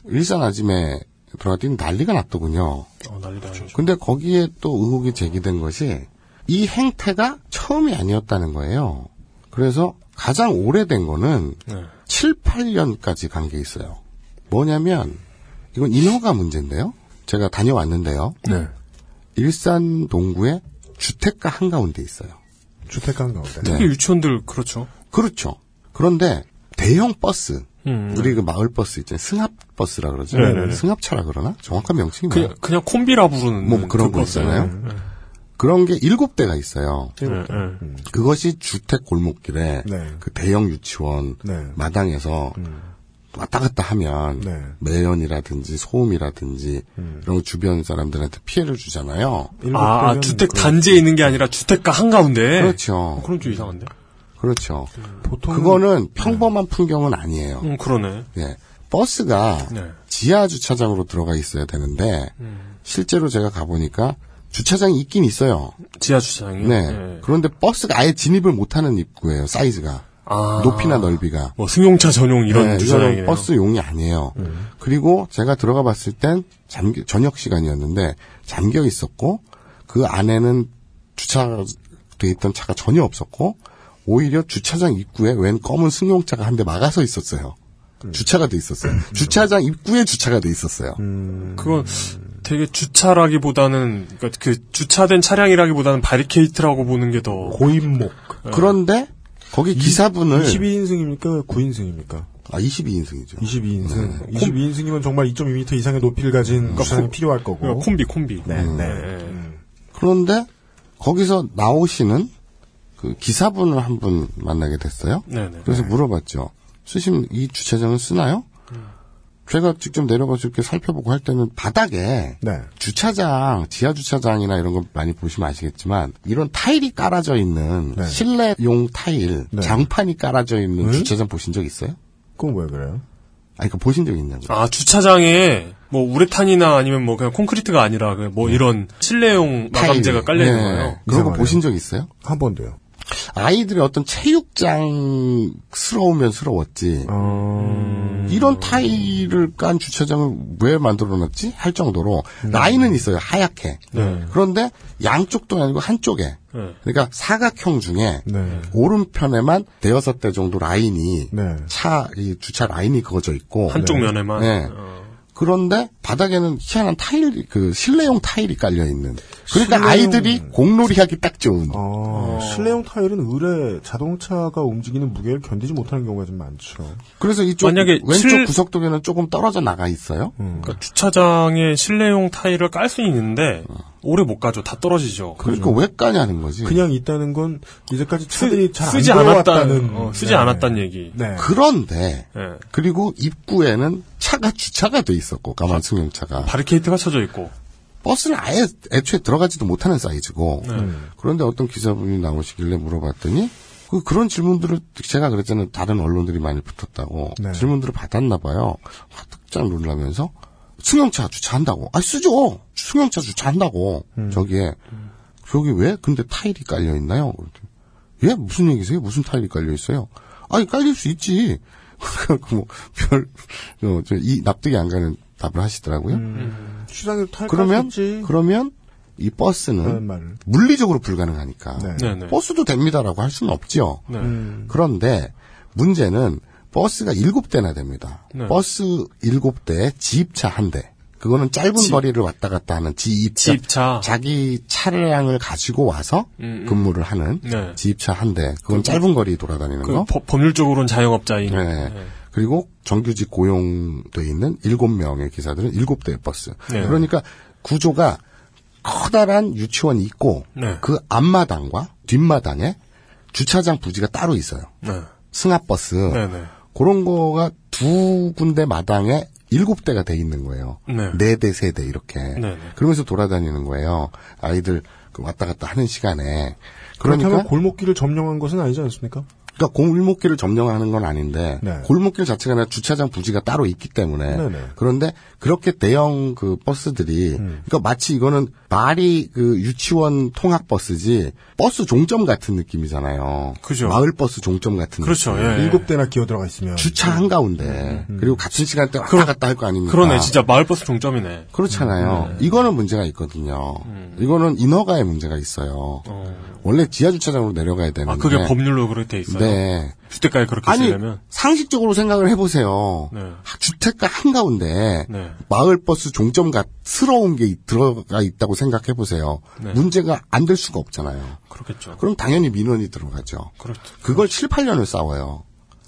일산 아짐에 들어갔더니 난리가 났더군요. 어, 난리다. 근데 거기에 또 의혹이 제기된 것이 이 행태가 처음이 아니었다는 거예요. 그래서 가장 오래된 거는 네. 7, 8년까지 간 게 있어요. 뭐냐면 이건 인허가 문제인데요. 제가 다녀왔는데요. 네. 일산 동구에 주택가 한가운데 있어요. 주택가 한가운데. 네. 특히 유치원들 그렇죠. 그렇죠. 그런데 대형 버스, 음. 우리 그 마을 버스 있잖아요. 승합 버스라 그러죠. 네네네. 승합차라 그러나? 정확한 명칭이 그냥, 뭐야? 그냥 콤비라 부르는 뭐 그런 그거 버스. 있잖아요. 네. 그런 게 일곱 대가 있어요. 네, 네. 그것이 주택 골목길에 네. 그 대형 유치원 네. 마당에서 왔다 갔다 하면 네. 매연이라든지 소음이라든지 이런 거 주변 사람들한테 피해를 주잖아요. 아, 아, 주택 단지에 있는 게 아니라 주택가 한가운데. 그렇죠. 어, 그럼 좀 이상한데. 그렇죠. 보통 그거는 평범한 풍경은 아니에요. 음, 그러네. 예. 버스가 네. 지하 주차장으로 들어가 있어야 되는데 음. 실제로 제가 가보니까 주차장이 있긴 있어요. 지하 주차장이요? 네. 그런데 버스가 아예 진입을 못하는 입구예요. 사이즈가 아. 높이나 넓이가. 뭐 승용차 전용 이런 네, 주차장이네요. 이거는 버스용이 아니에요. 그리고 제가 들어가 봤을 땐 잠겨, 저녁 시간이었는데 잠겨 있었고 그 안에는 주차돼 있던 차가 전혀 없었고 오히려 주차장 입구에 웬 검은 승용차가 한 대 막아서 있었어요. 주차가 돼 있었어요. 주차장 입구에 주차가 돼 있었어요. 그건 되게 주차라기보다는 그러니까 그 주차된 차량이라기보다는 바리케이트라고 보는 게 더 고인목. 그런데 거기 기사분을 22인승입니까? 9인승입니까? 아 22인승이죠. 22인승. 22인승이면 정말 2.2m 이상의 높이를 가진 주차장이 필요할 거고. 그러니까 콤비 콤비. 네, 네. 그런데 거기서 나오시는 그 기사분을 한 분 만나게 됐어요. 네 네. 그래서 물어봤죠. 쓰시면 이 주차장을 쓰나요? 제가 직접 내려가서 이렇게 살펴보고 할 때는 바닥에 네. 주차장, 지하 주차장이나 이런 거 많이 보시면 아시겠지만 이런 타일이 깔아져 있는 네. 실내용 타일, 네. 장판이 깔아져 있는 네? 주차장 보신 적 있어요? 그건 왜 그래요? 아니, 그 보신 적 있냐고. 아 주차장에 뭐 우레탄이나 아니면 뭐 그냥 콘크리트가 아니라 그뭐 이런 실내용 마감재가 깔려 있는 네. 거예요. 그런 거. 보신 적 있어요? 한 번도요. 아이들의 어떤 체육장스러우면 스러웠지. 어... 이런 타일을 깐 주차장을 왜 만들어놨지? 할 정도로 라인은 있어요. 하얗게. 네. 그런데 양쪽도 아니고 한쪽에. 네. 그러니까 사각형 중에 네. 오른편에만 대여섯 대 정도 라인이 네. 차, 이 주차 라인이 그어져 있고. 한쪽 면에만. 네. 어. 그런데 바닥에는 희한한 타일, 그 실내용 타일이 깔려 있는. 그러니까 실내용- 아이들이 공놀이 하기 딱 좋은. 어, 실내용 타일은 의뢰 자동차가 움직이는 무게를 견디지 못하는 경우가 좀 많죠. 그래서 이쪽 만약에 왼쪽 실- 구석도에는 조금 떨어져 나가 있어요. 그러니까 주차장에 실내용 타일을 깔 수는 있는데 오래 못 가죠. 다 떨어지죠. 그러니까 왜 까냐는 거지. 그냥 있다는 건 이제까지 차들이 잘안 쓰지 않았다는 어, 쓰지 네. 않았다는 얘기. 네. 그런데 예. 그리고 입구에는 차가 주차가 돼 있었고 가만 승용차가 바리케이트가 쳐져 있고. 버스는 아예 애초에 들어가지도 못하는 사이즈고 네. 그런데 어떤 기자분이 나오시길래 물어봤더니 그 그런 질문들을 제가 그랬잖아요 다른 언론들이 많이 붙었다고 네. 질문들을 받았나 봐요 화득장 놀라면서 승용차 주차한다고 아 쓰죠 승용차 주차한다고 음. 저기에 저기 왜 근데 타일이 깔려 있나요? 예 무슨 얘기세요? 무슨 타일이 깔려 있어요? 아니 깔릴 수 있지. <laughs> 그래갖고 뭐별 이 납득이 안 가는 답을 하시더라고요. 주 차장에 타일 그러면. 그러면 이 버스는. 물리적으로 불가능하니까 네. 네네. 버스도 됩니다라고 할 수는 없죠. 네. 음. 그런데 문제는 버스가 일곱 대나 됩니다. 네. 버스 일곱 대에 지입차 한 대. 그거는 짧은 지- 거리를 왔다 갔다 하는 지입차. 지입차. 자기 차량을 가지고 와서 음, 음. 근무를 하는 네. 지입차 한 대. 그건 짧은 거리 돌아다니는 그 거. 법- 법률적으로는 자영업자인. 네. 그리고 정규직 고용돼 있는 일곱 명의 기사들은 일곱 대의 버스. 네. 그러니까 구조가 커다란 유치원이 있고 네. 그 앞마당과 뒷마당에 주차장 부지가 따로 있어요. 네. 승합버스. 네네. 그런 거가 두 군데 마당에 일곱 대가 돼 있는 거예요. 네. 네 대, 세 대 이렇게. 네네. 그러면서 돌아다니는 거예요. 아이들 그 왔다 갔다 하는 시간에. 그러니까 골목길을 점령한 것은 아니지 않습니까? 그러니까 골목길을 점령하는 건 아닌데 네. 골목길 자체가 아니라 주차장 부지가 따로 있기 때문에 네네. 그런데 그렇게 대형 그 버스들이 음. 그러니까 마치 이거는 말이 그 유치원 통학 버스지 버스 종점 같은 느낌이잖아요. 그죠. 마을 버스 종점 같은 그렇죠, 느낌. 예. 음. 일곱 대나 기어 들어가 있으면 주차 한 가운데 그리고 같은 시간대 왔다 갔다 할 거 아닙니까? 그러네. 진짜 마을 버스 종점이네. 그렇잖아요. 음. 이거는 문제가 있거든요. 이거는 인허가에 문제가 있어요. 원래 지하 주차장으로 내려가야 되는데. 아, 그게 법률로 그렇게 돼 있어요? 네. 주택가에 그렇게 아니 쓰려면? 상식적으로 생각을 해보세요. 네. 주택가 한 가운데 네. 마을버스 종점 같스러운 게 들어가 있다고 생각해 보세요. 네. 문제가 안 될 수가 없잖아요. 그렇겠죠. 그럼 당연히 민원이 들어가죠. 그렇죠. 그걸 7, 8년을 싸워요.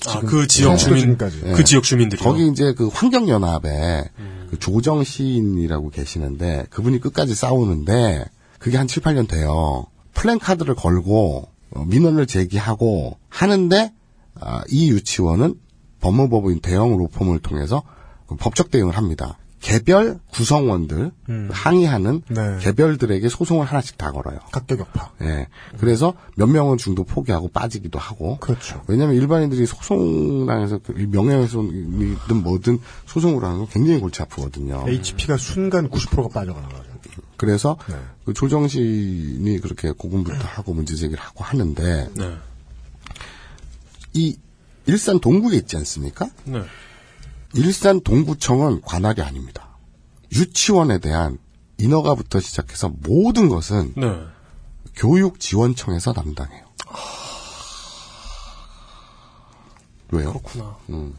아, 그 지역 주민, 지금까지. 그 지역 주민들이요? 거기 이제 그 환경연합에 음. 그 조정 시인이라고 계시는데 그분이 끝까지 싸우는데 그게 한 7, 8년 돼요. 플랜카드를 걸고 어, 민원을 제기하고 하는데 아, 이 유치원은 법무법인 대형 로펌을 통해서 그 법적 대응을 합니다. 개별 구성원들 항의하는 네. 개별들에게 소송을 하나씩 다 걸어요. 각계격파. 예. 그래서 몇 명은 중도 포기하고 빠지기도 하고. 그렇죠. 왜냐하면 일반인들이 소송당해서 그 명예훼손이든 뭐든 소송으로 하는 건 굉장히 골치 아프거든요. HP가 순간 90%가 빠져가는 거죠. 그래서 네. 그 조정신이 그렇게 고군부터 하고 문제 제기를 하고 하는데 네. 이 일산 동구에 있지 않습니까? 네. 일산 동구청은 관할이 아닙니다. 유치원에 대한 인허가부터 시작해서 모든 것은 네. 교육지원청에서 담당해요. 왜요? 그렇구나. 음,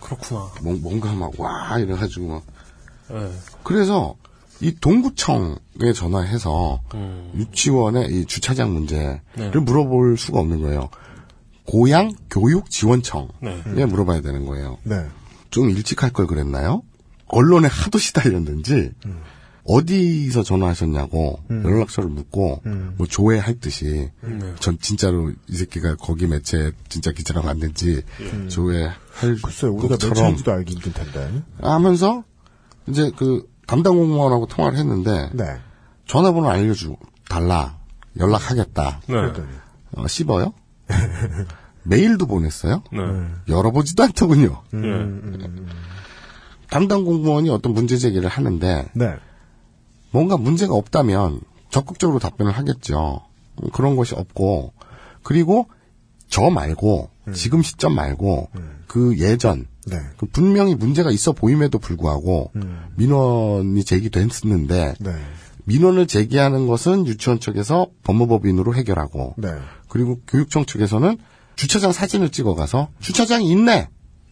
그렇구나. 뭔- 뭔가 막, 와, 이래가지고 막. 네. 그래서, 이 동구청에 전화해서, 음. 유치원의 이 주차장 문제를 네. 물어볼 수가 없는 거예요. 고양 교육지원청에 네. 물어봐야 되는 거예요. 네. 좀 일찍 할 걸 그랬나요? 언론에 하도 시달렸는지, 어디서 전화하셨냐고 연락처를 묻고, 뭐 조회할 듯이, 네. 전 진짜로 이 새끼가 거기 매체 진짜 기자랑 왔는지 조회할 글쎄, 우리가 매체인지도 알기 힘들 텐데. 하면서 이제 그 담당 공무원하고 통화를 했는데 네. 전화번호 알려주 달라 연락하겠다 네. 어, 씹어요 <laughs> 메일도 보냈어요 네. 열어보지도 않더군요 음, 예. 음, 음. 담당 공무원이 어떤 문제 제기를 하는데 네. 뭔가 문제가 없다면 적극적으로 답변을 하겠죠. 그런 것이 없고 그리고 저 말고 지금 시점 말고 그 예전 네. 그 분명히 문제가 있어 보임에도 불구하고 음. 민원이 제기됐었는데 네. 민원을 제기하는 것은 유치원 측에서 법무법인으로 해결하고 네. 그리고 교육청 측에서는 주차장 사진을 찍어가서 주차장이 있네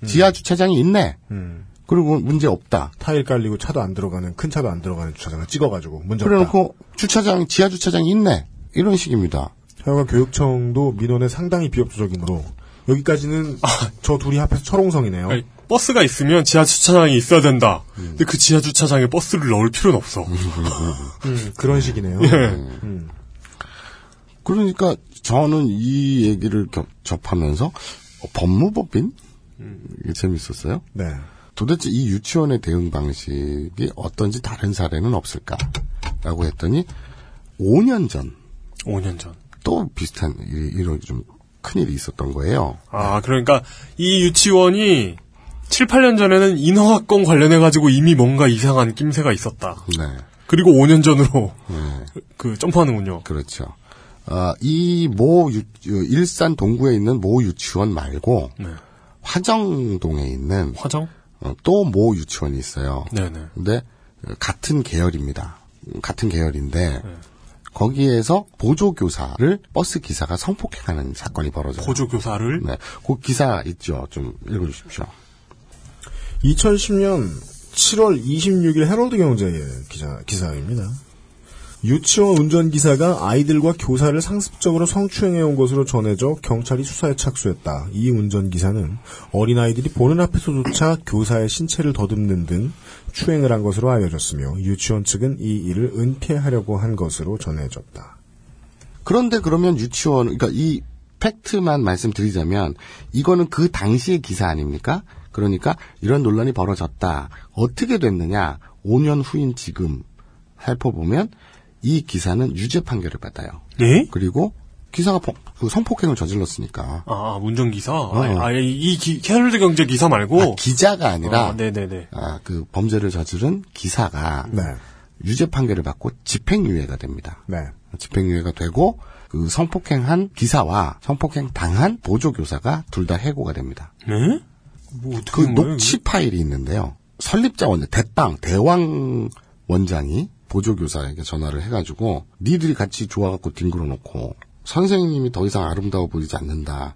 지하 주차장이 있네 음. 그리고 문제 없다 타일 깔리고 차도 안 들어가는, 큰 차도 안 들어가는 주차장을 찍어가지고 문제 없다. 그래놓고 주차장 지하 주차장이 있네 이런 식입니다. 하여간 교육청도 민원에 상당히 비협조적이므로 여기까지는 저 둘이 합해서 철옹성이네요. 아니, 버스가 있으면 지하 주차장이 있어야 된다. 근데 그 지하 주차장에 버스를 넣을 필요는 없어. 음, 그런 식이네요. 예. 음. 그러니까 저는 이 얘기를 겹- 접하면서 어, 법무법인 이게 재밌었어요. 네. 도대체 이 유치원의 대응 방식이 어떤지 다른 사례는 없을까라고 했더니 5년 전 5년 전. 또 비슷한 이- 이런 좀 큰일이 있었던 거예요. 아, 그러니까 이 유치원이 7, 8년 전에는 인허가권 관련해 가지고 이미 뭔가 이상한 낌새가 있었다. 네. 그리고 5년 전으로 그 점프하는군요. 그렇죠. 아, 이모 일산 동구에 있는 모 유치원 말고 네. 화정동에 있는 화정? 또모 유치원이 있어요. 네네. 근데 어, 같은 계열입니다. 같은 계열인데 거기에서 보조 교사를 버스 기사가 성폭행하는 사건이 벌어져요. 보조 교사를? 네. 그 기사 있죠. 좀 읽어주십시오. 2010년 7월 26일 헤럴드 경제의 기자, 기사입니다. 유치원 운전기사가 아이들과 교사를 상습적으로 성추행해온 것으로 전해져 경찰이 수사에 착수했다. 이 운전기사는 어린아이들이 보는 앞에서조차 교사의 신체를 더듬는 등 추행을 한 것으로 알려졌으며 유치원 측은 이 일을 은폐하려고 한 것으로 전해졌다. 그런데 그러면 유치원, 그러니까 이 팩트만 말씀드리자면 이거는 그 당시의 기사 아닙니까? 그러니까 이런 논란이 벌어졌다. 어떻게 됐느냐? 5년 후인 지금 살펴보면 이 기사는 유죄 판결을 받아요. 네? 그리고 기사가 폭- 그 성폭행을 저질렀으니까. 아, 운전기사? 어. 아, 이, 기, 헤럴드 경제 기사 말고? 아, 기자가 아니라 아, 네네네. 아, 그 범죄를 저지른 기사가 네. 유죄 판결을 받고 집행유예가 됩니다. 네. 집행유예가 되고 그 성폭행한 기사와 성폭행 당한 보조교사가 둘 다 해고가 됩니다. 네? 뭐 어떻게 그된 거예요, 녹취 파일이 있는데요. 설립자 원장, 대빵, 대왕 원장이 보조교사에게 전화를 해가지고 니들이 같이 좋아갖고 뒹굴어 놓고 선생님이 더 이상 아름다워 보이지 않는다.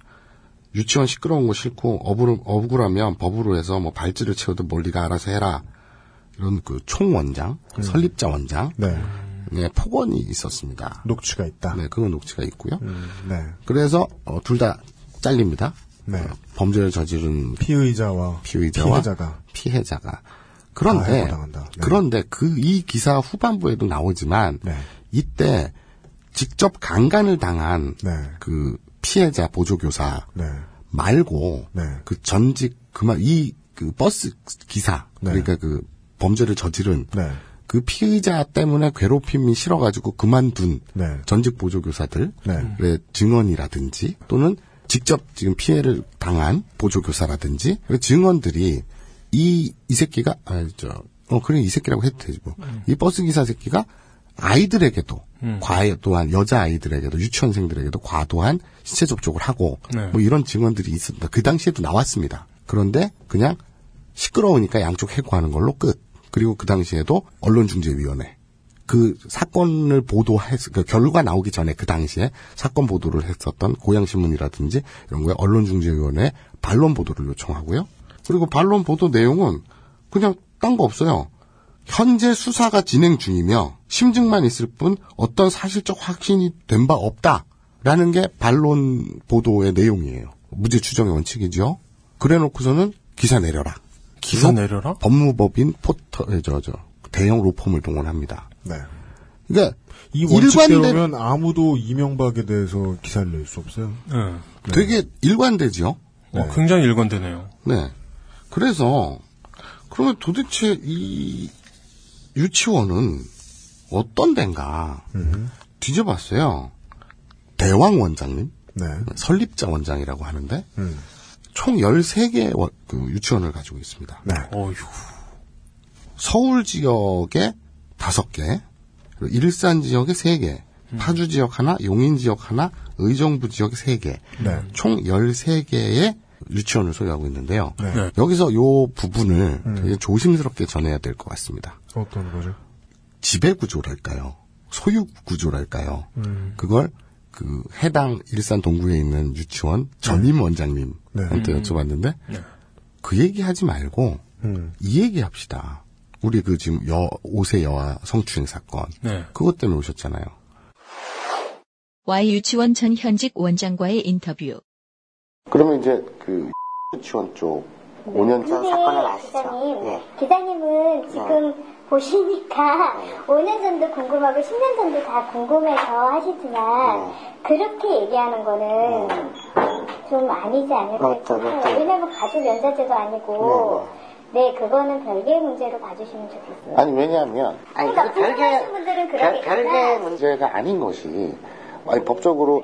유치원 시끄러운 거 싫고 억울, 억울하면 법으로 해서 뭐 발찌를 채워도 뭘 네가 알아서 해라. 이런 그 총원장, 설립자 원장, 네. 네, 폭언이 있었습니다. 녹취가 있다. 네, 그건 녹취가 있고요. 네. 그래서 어, 둘 다 잘립니다. 네. 어, 범죄를 저지른 피의자와 피의자와 피해자가. 피해자가. 다 그런데 해고당한다. 네. 그런데 그 이 기사 후반부에도 나오지만 네. 이때 직접 강간을 당한 네. 그 피해자 보조교사 네. 말고 네. 그 전직 그만 이 그 버스 기사 네. 그러니까 그 범죄를 저지른 네. 그 피의자 때문에 괴롭힘이 싫어가지고 그만둔 네. 전직 보조교사들의 네. 증언이라든지 또는 직접 지금 피해를 당한 보조교사라든지 그 증언들이 이, 이 새끼가, 아, 저, 어, 그래, 이 새끼라고 해도 되지 뭐. 이 버스 기사 새끼가 아이들에게도, 과해, 또한 여자아이들에게도, 유치원생들에게도 과도한 신체 접촉을 하고, 네. 뭐 이런 증언들이 있습니다. 그 당시에도 나왔습니다. 그런데 그냥 시끄러우니까 양쪽 해고하는 걸로 끝. 그리고 그 당시에도 언론중재위원회. 그 사건을 보도했, 그 결과 나오기 전에 그 당시에 사건 보도를 했었던 고양신문이라든지 이런 거에 언론중재위원회 반론 보도를 요청하고요. 그리고 반론 보도 내용은 그냥 딴 거 없어요. 현재 수사가 진행 중이며 심증만 있을 뿐 어떤 사실적 확신이 된 바 없다라는 게 반론 보도의 내용이에요. 무죄 추정의 원칙이죠. 그래 놓고서는 기사 내려라. 기사 내려라? 법무법인 포터, 에, 저, 저, 대형 로펌을 동원합니다. 네. 그러니까, 이 일관된, 원칙대로면 아무도 이명박에 대해서 기사를 낼 수 없어요. 네. 되게 일관되죠? 어, 굉장히 일관되네요. 네. 그래서, 그러면 도대체 이 유치원은 어떤 데인가 뒤져봤어요. 대왕 원장님, 네. 설립자 원장이라고 하는데, 음. 총 13개 원- 그 유치원을 가지고 있습니다. 네. 어휴. 서울 지역에 5개, 그리고 일산 지역에 3개, 파주 지역 하나, 용인 지역 하나, 의정부 지역에 3개, 네. 총 13개의 유치원을 소유하고 있는데요. 네. 네. 여기서 요 부분을 음. 되게 조심스럽게 전해야 될 것 같습니다. 어떤 거죠? 지배 구조랄까요? 소유 구조랄까요? 음. 그걸 그 해당 일산 동구에 있는 유치원 전임 원장님한테 네. 여쭤봤는데 네. 그 얘기 하지 말고 음. 이 얘기 합시다. 우리 그 지금 여 5세 여아 성추행 사건 네. 그것 때문에 오셨잖아요. Y 유치원 전 현직 원장과의 인터뷰. 그러면 이제 그 유치원 쪽 5년차 근데 기자님, 기자님은 지금 보시니까 5년 전도 궁금하고 10년 전도 다 궁금해서 하시지만 그렇게 얘기하는 거는 좀 아니지 않을까 맞다, 맞다. 싶어요. 왜냐면 가족 연좌제도 아니고 네, 그거는 별개의 문제로 봐주시면 좋겠어요. 아니 왜냐하면 아니 그러니까 그 별개 궁금하신 분들은 별, 그러겠지만 별개 문제가 아닌 것이 아니 법적으로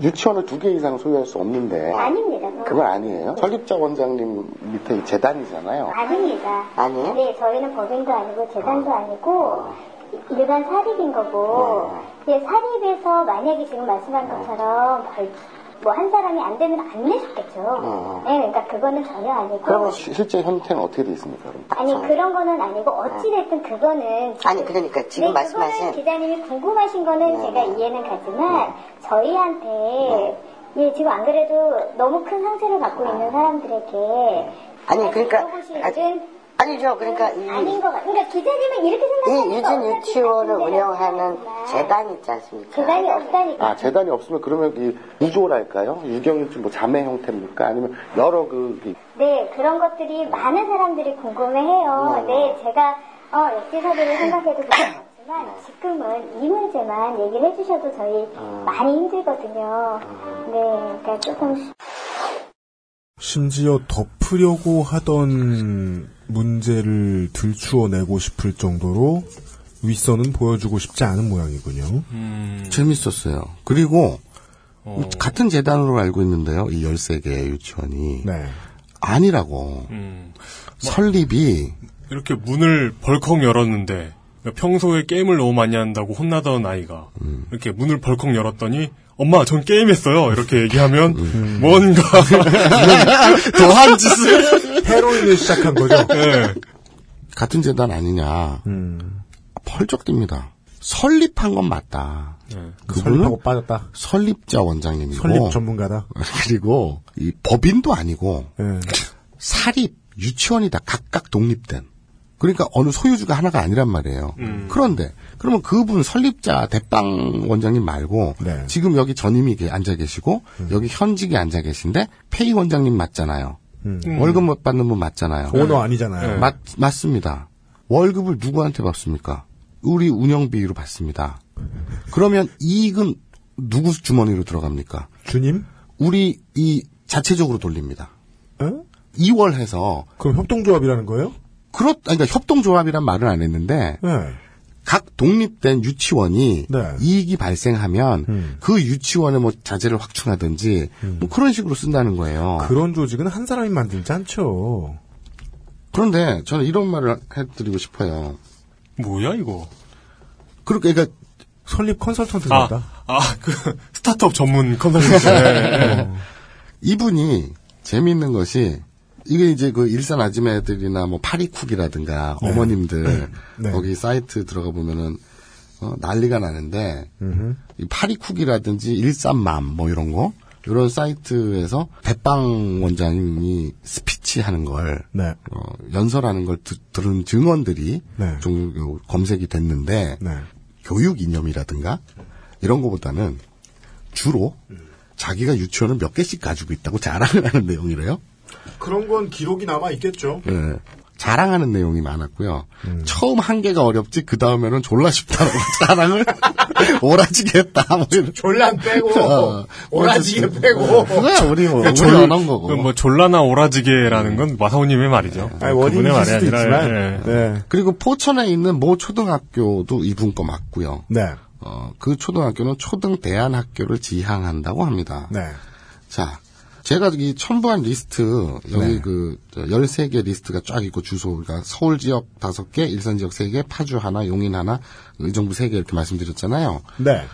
유치원을 두 개 이상 소유할 수 없는데 아닙니다. 그건. 아니에요. 설립자 원장님 밑에 재단이잖아요. 아닙니다. 아니에요? 네, 저희는 법인도 아니고 재단도 아니고 일반 사립인 거고 어. 예, 사립에서 만약에 지금 말씀한 것처럼 벌, 뭐 한 사람이 안 되면 안 내줬겠죠. 네, 그러니까 그거는 전혀 아니고. 그러면 시- 실제 형태는 어떻게 돼 있습니까? 그럼? 아니 그런 거는 아니고 어찌 됐든 그거는 지금- 아니, 그러니까 지금 네, 말씀하신- 기자님이 궁금하신 거는 제가 이해는 가지만 저희한테 예, 지금 안 그래도 너무 큰 상처를 받고 있는 사람들에게 아니, 그러니까, 아, 일은 아니죠. 그러니까 이, 아닌 것 같아요. 그러니까 기자님은 이렇게 이 생각하니까 유진 유치원을 운영하는 재단이 있지 않습니까? 재단이 없다니까. 아, 재단이 없으면 그러면 이 구조랄까요? 유경유치 뭐 자매 형태입니까? 아니면 여러 그, 이- 네, 그런 것들이 많은 사람들이 궁금해해요. 네, 제가 어, 역지사들을 생각해도 그렇지만 지금은 이 문제만 얘기를 해주셔도 저희 많이 힘들거든요. 네, 그러니까 조금 심지어 덮으려고 하던 문제를 들추어내고 싶을 정도로 윗선은 보여주고 싶지 않은 모양이군요. 재밌었어요. 그리고 어. 같은 재단으로 알고 있는데요. 이 13개 유치원이. 네. 아니라고. 음. 설립이 이렇게 문을 벌컥 열었는데 평소에 게임을 너무 많이 한다고 혼나던 아이가 음. 이렇게 문을 벌컥 열었더니 엄마 전 게임했어요 이렇게 얘기하면 음. 뭔가 <laughs> 더한 짓을 헤로인을 시작한 거죠. 네. 같은 재단 아니냐. 음. 펄쩍 뜁니다. 설립한 건 맞다. 그분은 설립하고 빠졌다. 설립자 원장님이고 설립 전문가다. <laughs> 그리고 이 법인도 아니고 예. 사립 유치원이다. 각각 독립된. 그러니까 어느 소유주가 하나가 아니란 말이에요. 음. 그런데 그러면 그분 설립자 대빵 원장님 말고 네. 지금 여기 전임이 게- 앉아 계시고 음. 여기 현직이 앉아 계신데 페이 원장님 맞잖아요. 음. 월급 못 받는 분 맞잖아요. 오너 아니잖아요. 맞, 맞습니다. 월급을 누구한테 받습니까? 우리 운영비로 받습니다. 그러면 이익은 누구 주머니로 들어갑니까? 주님? 우리 이 자체적으로 돌립니다. 어? 2월 해서 그럼 협동조합이라는 거예요? 그렇 아니, 그러니까 협동조합이란 말은 안 했는데 네. 각 독립된 유치원이 네. 음. 이익이 발생하면 그 유치원의 뭐 자재를 확충하든지 뭐 그런 식으로 쓴다는 거예요. 그런 조직은 한 사람이 만들지 않죠. 그런데 저는 이런 말을 해드리고 싶어요. 뭐야 이거? 그러니까, 그러니까 설립 컨설턴트 아. 아, 그, 스타트업 전문 컨설턴트. <laughs> 네. 어. 이분이 재미있는 것이 이게 이제 그 일산 아줌마들이나 뭐 파리쿡이라든가 네. 어머님들 네. 거기 사이트 들어가 보면은 어, 난리가 나는데 음흠. 이 파리쿡이라든지 일산맘 뭐 이런 거 이런 사이트에서 대빵 원장님이 스피치하는 걸 네. 어, 연설하는 걸 드- 들은 증언들이 네. 좀 검색이 됐는데 네. 교육 이념이라든가 이런 거보다는 주로 자기가 유치원을 몇 개씩 가지고 있다고 자랑을 하는 내용이래요. 그런 건 기록이 남아 있겠죠. 예. 자랑하는 내용이 많았고요. 음. 처음 한 개가 어렵지 그 다음에는 졸라 쉽다고 <laughs> 자랑을 <laughs> 오라지게 했다. 뭐. <laughs> 졸란 빼고 어. 오라지게 빼고. 그거야 우리 뭐 우리 졸- 언어인 거고. 그 뭐 졸라나 오라지게라는 건 마사오님의 말이죠. 아니, 원인이 그분의 말이 수도 아니라, 있지만. 예. 네. 그리고 포천에 있는 모 초등학교도 이분 거 맞고요. 네. 어, 그 초등학교는 초등 대안학교를 지향한다고 합니다. 네. 자, 제가 이 첨부한 리스트, 여기 네. 그, 13개 리스트가 쫙 있고 주소, 그러니까 서울 지역 5개, 일산 지역 3개, 파주 하나, 용인 하나, 의정부 3개 이렇게 말씀드렸잖아요. 네.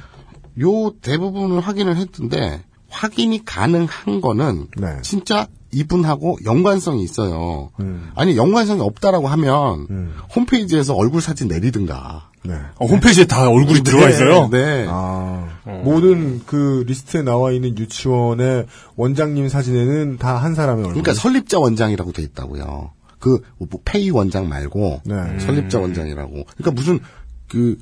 요 대부분을 확인을 했는데, 확인이 가능한 거는, 네. 진짜 이분하고 연관성이 있어요. 음. 아니, 연관성이 없다라고 하면, 홈페이지에서 얼굴 사진 내리든가. 네. 어, 홈페이지에 다 얼굴이 들어가 있어요. 네. 아, 모든 그 리스트에 나와 있는 유치원의 원장님 사진에는 다 한 사람의 얼굴. 그러니까 설립자 원장이라고 돼 있다고요. 그 뭐 페이 원장 말고 네. 설립자 원장이라고. 그러니까 무슨 그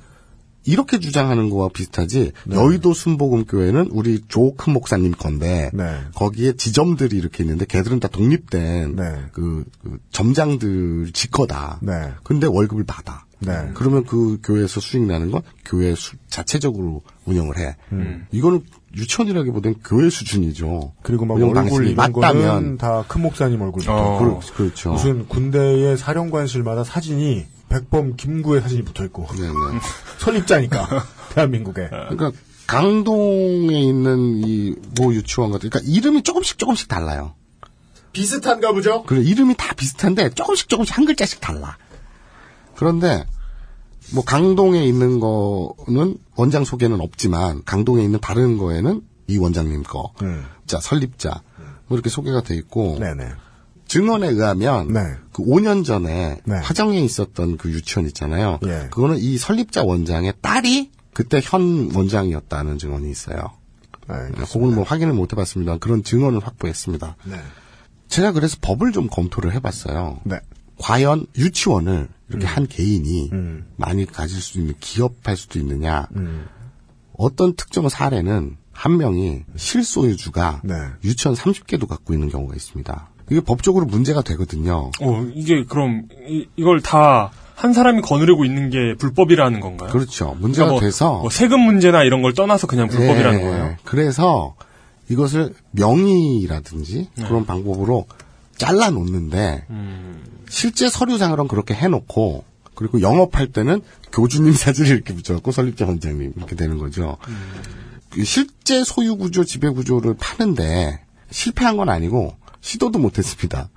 이렇게 주장하는 거와 비슷하지. 네. 여의도 순복음교회는 우리 조 큰 목사님 건데 네. 거기에 지점들이 이렇게 있는데 걔들은 다 독립된 네. 그, 그 점장들 직거다. 네. 근데 월급을 받아. 네. 그러면 그 교회에서 수익 나는 건 교회 수, 자체적으로 운영을 해. 음. 이거는 유치원이라기보다는 교회 수준이죠. 그리고 막 얼굴 이런 맞다면 다 큰 목사님 얼굴부터. 어. 그, 그렇죠. 무슨 군대의 사령관실마다 사진이 백범 김구의 사진이 붙어 있고 네, 네. <laughs> 설립자니까 <laughs> 대한민국에. 그러니까 강동에 있는 이모 유치원 같은 그러니까 이름이 조금씩 조금씩 달라요. 비슷한가 보죠? 그래 이름이 다 비슷한데 조금씩 조금씩 한 글자씩 달라. 그런데 뭐 강동에 있는 거는 원장 소개는 없지만 강동에 있는 다른 거에는 이 원장님 거. 음. 자, 설립자. 뭐 이렇게 소개가 돼 있고. 네네. 증언에 의하면 네. 그 5년 전에 화정에 있었던 그 유치원 있잖아요. 예. 그거는 이 설립자 원장의 딸이 그때 현 원장이었다는 증언이 있어요. 그걸 뭐 확인을 못 해봤습니다. 그런 증언을 확보했습니다. 네. 제가 그래서 법을 좀 검토를 해봤어요. 네. 과연 유치원을 이렇게 음. 한 개인이 많이 가질 수 있는 기업할 수도 있느냐. 음. 어떤 특정 사례는 한 명이 실소유주가 네. 유치원 30개도 갖고 있는 경우가 있습니다. 이게 법적으로 문제가 되거든요. 어, 이게 그럼 이, 이걸 다 한 사람이 거느리고 있는 게 불법이라는 건가요? 그렇죠. 문제가 뭐, 돼서 뭐 세금 문제나 이런 걸 떠나서 그냥 불법이라는 예, 거예요. 그래서 이것을 명의라든지 네. 그런 방법으로 잘라 놓는데 음. 실제 서류상으로는 그렇게 해놓고 그리고 영업할 때는 교주님 <laughs> 사진을 이렇게 붙여갖고 설립자 원장님 이렇게 되는 거죠. 그 실제 소유 구조, 지배 구조를 파는데 실패한 건 아니고 시도도 못했습니다.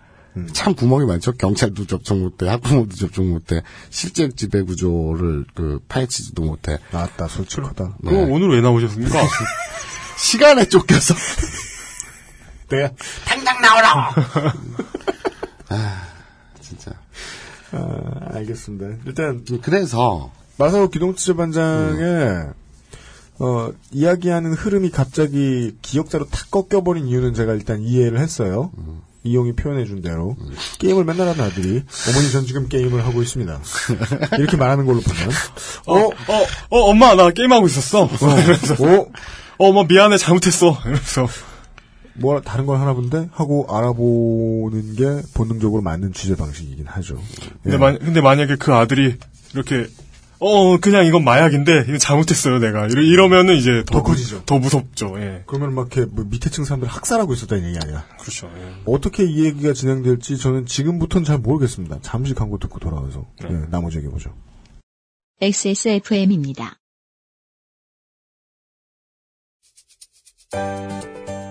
참 구멍이 많죠. 경찰도 접촉 못해, 학부모도 접촉 못해, 실제 지배 구조를 그 파헤치지도 못해. 나왔다, 솔직하다. 네. 그거 오늘 왜 나오셨습니까? <laughs> 시간에 쫓겨서. 네. 당장 나오라고! <laughs> 아, 진짜. 아, 알겠습니다. 일단 그래서 마사오 기동치재반장의 어, 이야기하는 흐름이 갑자기 기억자로 탁 꺾여버린 이유는 제가 일단 이해를 했어요. 이용이 표현해준 대로 게임을 맨날 하는 아들이 어머니 전 지금 게임을 하고 있습니다. 이렇게 말하는 걸로 보면 어, 어, 어, 엄마, 나 게임 하고 있었어. 이러면서. 어, 어, 엄마, 미안해, 잘못했어. 이러면서. 뭐 다른 걸 하나 본데 하고 알아보는 게 본능적으로 맞는 취재 방식이긴 하죠. 근데, 예. 만, 근데 만약에 그 아들이 이렇게, 어, 그냥 이건 마약인데, 이거 잘못했어요, 내가. 이러, 이러면은 이제 더, 더 커지죠. 더 무섭죠, 예. 그러면 막 이렇게 뭐 밑에 층 사람들 학살하고 있었다는 얘기 아니야. 그렇죠, 예. 어떻게 이 얘기가 진행될지 저는 지금부터는 잘 모르겠습니다. 잠시 광고 듣고 돌아와서 예, 나머지 얘기해 보죠. XSFM입니다.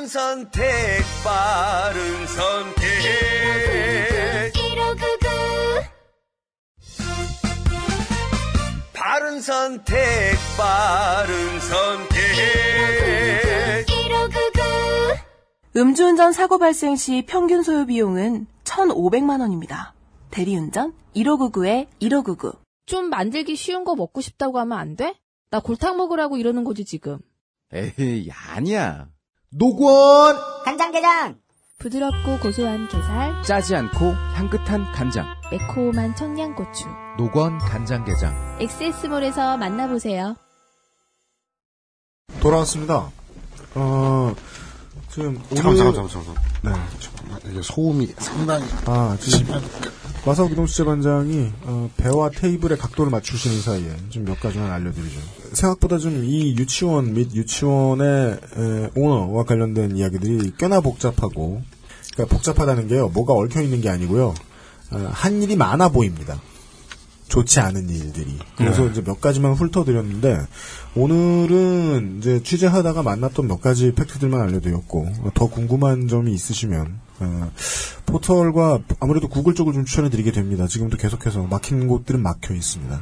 바른 선택, 빠른 선택. 1599 바른 선택, 빠른 선택. 1599 음주운전 사고 발생 시 평균 소요 비용은 1,500만 원입니다. 대리운전 1599에 1599. 좀 만들기 쉬운 거 먹고 싶다고 하면 안 돼? 나 골탕 먹으라고 이러는 거지 지금. 에이, 아니야. 노건! 간장게장 부드럽고 고소한 게살, 짜지 않고 향긋한 간장. 매콤한 청양고추. 노건 간장게장. 엑세스몰에서 만나보세요. 돌아왔습니다. 어, 지금 잠깐, 오늘 잠깐, 잠깐, 잠깐. 네. 잠깐만, 이게 소음이 상당히. 아, 지금 마사오 기동수 재반장이 어, 배와 테이블의 각도를 맞추시는 사이에 좀 몇 가지만 알려드리죠. 생각보다 좀 이 유치원 및 유치원의 에, 오너와 관련된 이야기들이 꽤나 복잡하고, 그러니까 복잡하다는 게요, 뭐가 얽혀 있는 게 아니고요, 어, 한 일이 많아 보입니다. 좋지 않은 일들이. 그래서 네. 이제 몇 가지만 훑어드렸는데, 오늘은 이제 취재하다가 만났던 몇 가지 팩트들만 알려드렸고, 더 궁금한 점이 있으시면, 어, 포털과 아무래도 구글 쪽을 좀 추천해드리게 됩니다. 지금도 계속해서 막힌 곳들은 막혀 있습니다.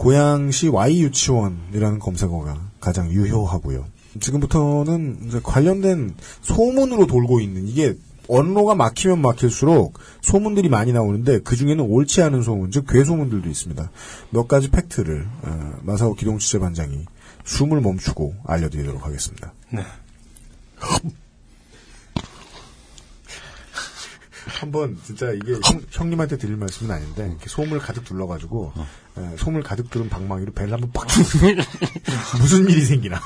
고양시 Y 유치원이라는 검색어가 가장 유효하고요. 지금부터는 관련된 소문으로 돌고 있는 이게 언로가 막히면 막힐수록 소문들이 많이 나오는데 그 중에는 옳지 않은 소문, 즉 괴소문들도 있습니다. 몇 가지 팩트를 어, 마사오 기동 취재반장이 숨을 멈추고 알려드리도록 하겠습니다. 네. 한번 진짜 이게 형, 님한테 드릴 말씀은 아닌데 이렇게 솜을 가득 둘러가지고 에, 솜을 가득 두른 방망이로 배를 한번 빡 <laughs> 무슨 일이 생기나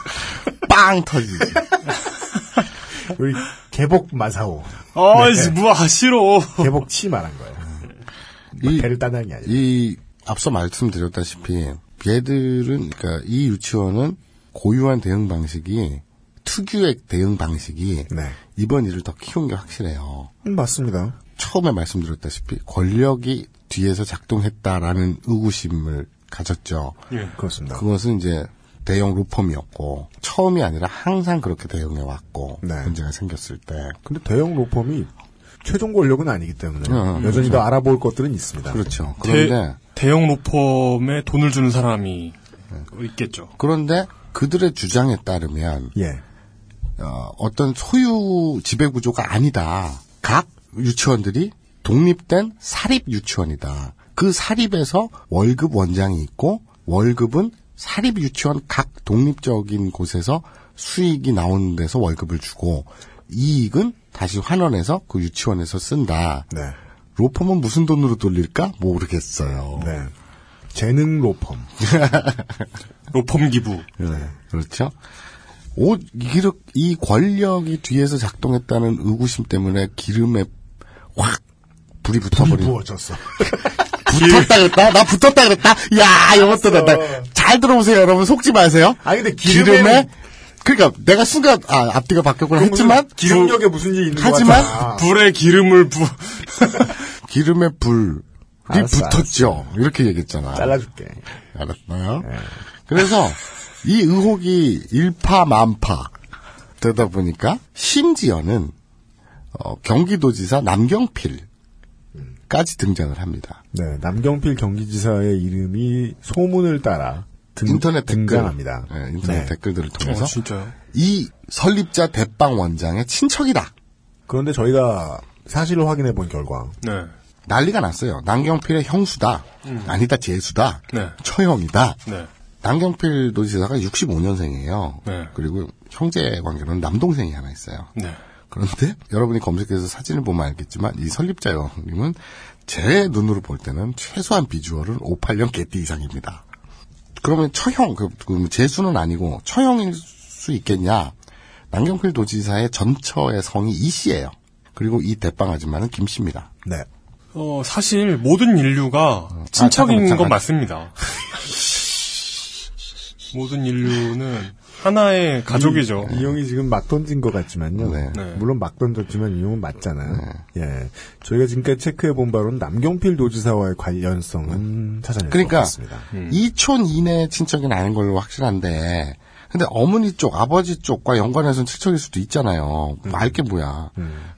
빵 터지. <laughs> 우리 개복 마사오. 아이씨, 뭐야, 싫어. 개복 치 말한 거예요. 이, 배를 따는 게 아니라. 이 앞서 말씀드렸다시피 얘들은 그러니까 이 유치원은 고유한 대응 방식이 특유의 대응 방식이 네. 이번 일을 더 키운 게 확실해요. 음, 맞습니다. 처음에 말씀드렸다시피 권력이 뒤에서 작동했다라는 의구심을 가졌죠. 예. 그렇습니다. 그것은 이제 대형 로펌이었고 처음이 아니라 항상 그렇게 대응해 왔고 문제가 생겼을 때. 근데 대형 로펌이 최종 권력은 아니기 때문에 어, 여전히 그렇죠. 더 알아볼 것들은 있습니다. 그렇죠. 대, 그런데 대 형 로펌에 돈을 주는 사람이 있겠죠. 그런데 그들의 주장에 따르면 예. 어, 떤 소유 지배 구조가 아니다. 각 유치원들이 독립된 사립 유치원이다. 그 사립에서 월급 원장이 있고 월급은 사립 유치원 각 독립적인 곳에서 수익이 나오는 데서 월급을 주고 이익은 다시 환원해서 그 유치원에서 쓴다. 네. 로펌은 무슨 돈으로 돌릴까 모르겠어요. 네. 재능 로펌. <laughs> 로펌 기부. 네. 그렇죠. 오, 이르- 이 권력이 뒤에서 작동했다는 의구심 때문에 기름에 확 불이 붙어버린. 부어졌어. <laughs> 붙었다 그랬다? 나 붙었다 그랬다? 야, 이것도 된다. 잘 들어보세요, 여러분. 속지 마세요. 아니, 근데 기름에, 기름에는- 그러니까 내가 순간, 아, 앞뒤가 바뀌었구나 그 했지만, 기름력에 무슨 일이 있는 하지만, 것 같아. 불에 기름을 부, <laughs> 기름에 불이 알았어, 붙었죠. 이렇게 얘기했잖아. 잘라줄게. 알았나요? 그래서 이 의혹이 일파만파 되다 보니까 심지어는 어, 경기도지사 남경필까지 등장을 합니다. 네, 남경필 경기지사의 이름이 소문을 따라 등, 인터넷 댓글, 등장합니다. 네, 인터넷 네. 댓글들을 통해서 어, 진짜요? 이 설립자 대빵 원장의 친척이다. 그런데 저희가 사실을 확인해 본 결과 네. 난리가 났어요. 남경필의 형수다. 음. 아니다 제수다. 네. 처형이다. 네. 남경필 도지사가 65년생이에요. 네. 그리고 형제 관계로는 남동생이 하나 있어요. 네. 그런데 여러분이 검색해서 사진을 보면 알겠지만 이 설립자 형님은 제 눈으로 볼 때는 최소한 비주얼은 58년 개띠 이상입니다. 그러면 처형, 그, 그 재수는 아니고 처형일 수 있겠냐? 남경필 도지사의 전처의 성이 이 씨예요. 그리고 이 대빵 아줌마는 김 씨입니다. 네. 어, 사실 모든 인류가 친척인 잠깐만, 잠깐. 건 맞습니다. <laughs> 모든 인류는 하나의 가족이죠. 이, 이 형이 지금 막 던진 것 같지만요. 네. 네. 물론 막 던졌지만 이 형은 맞잖아요. 예. 저희가 지금까지 체크해 본 바로는 남경필 도지사와의 관련성은 찾아낼 그러니까 수 없습니다. 이촌 이내 친척이 아닌 걸로 확실한데 근데 어머니 쪽, 아버지 쪽과 연관해서는 친척일 수도 있잖아요. 알게 뭐야.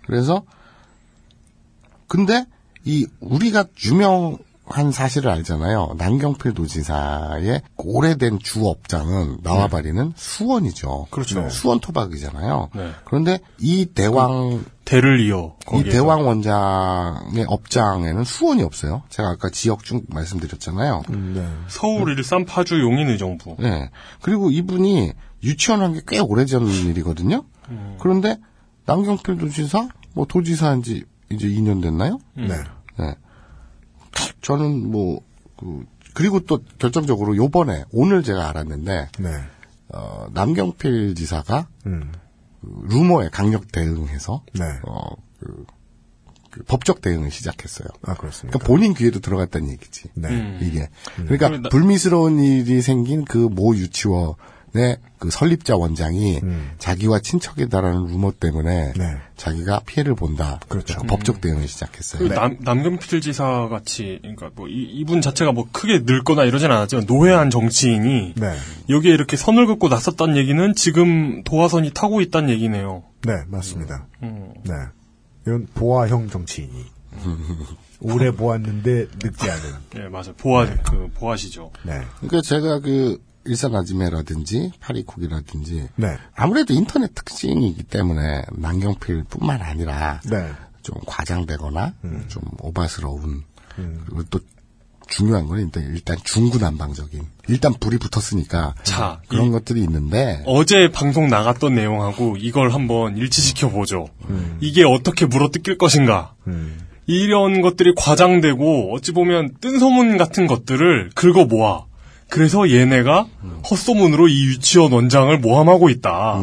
그래서 근데 이 우리가 유명 한 사실을 알잖아요. 남경필 도지사의 오래된 주 업장은 나와바리는 수원이죠. 그렇죠. 수원 토박이잖아요. 네. 그런데 이 대왕 대를 이어 이 거기에서. 대왕 원장의 업장에는 수원이 없어요. 제가 아까 지역 중 말씀드렸잖아요. 네. 서울 일산 파주 용인 의정부. 네. 그리고 이분이 유치원 한 게 꽤 오래전 일이거든요. 음. 그런데 남경필 도지사, 뭐 도지사한 지 이제 2년 됐나요? 음. 네. 네. 저는 뭐, 그, 그리고 또 결정적으로 요번에, 오늘 제가 알았는데, 네. 어, 남경필 지사가 음. 그 루머에 강력 대응해서, 네. 어, 그, 그 법적 대응을 시작했어요. 아, 그렇습니다. 그러니까 본인 귀에도 들어갔다는 얘기지. 네. 음. 이게. 그러니까 그럼 나- 불미스러운 일이 생긴 그 모 유치원 의그 설립자 원장이 음. 자기와 친척이다라는 루머 때문에 네. 자기가 피해를 본다. 그렇죠. 그 법적 대응을 시작했어요. 그 남, 남경필 지사 같이, 그러니까 뭐, 이, 이분 자체가 뭐 크게 늙거나 이러진 않았지만, 노회한 정치인이, 네. 여기에 이렇게 선을 긋고 나섰다는 얘기는 지금 도화선이 타고 있다는 얘기네요. 네, 맞습니다. 음. 네. 이런 보아형 정치인이. <laughs> 오래 보았는데 늙지 않은. 예, 맞아요. 보아, 그, 보아시죠. 네. 그러니까 제가 그 일산 아지매라든지 파리쿡이라든지 네. 아무래도 인터넷 특징이기 때문에 남경필뿐만 아니라 네. 좀 과장되거나 좀 오바스러운 그리고 또 중요한 건 일단, 일단 중구난방적인 일단 불이 붙었으니까 자, 그런 이- 것들이 있는데 어제 방송 나갔던 내용하고 이걸 한번 일치시켜 보죠. 이게 어떻게 물어뜯길 것인가. 음. 이런 것들이 과장되고 어찌 보면 뜬 소문 같은 것들을 긁어 모아. 그래서 얘네가 헛소문으로 이 유치원 원장을 모함하고 있다.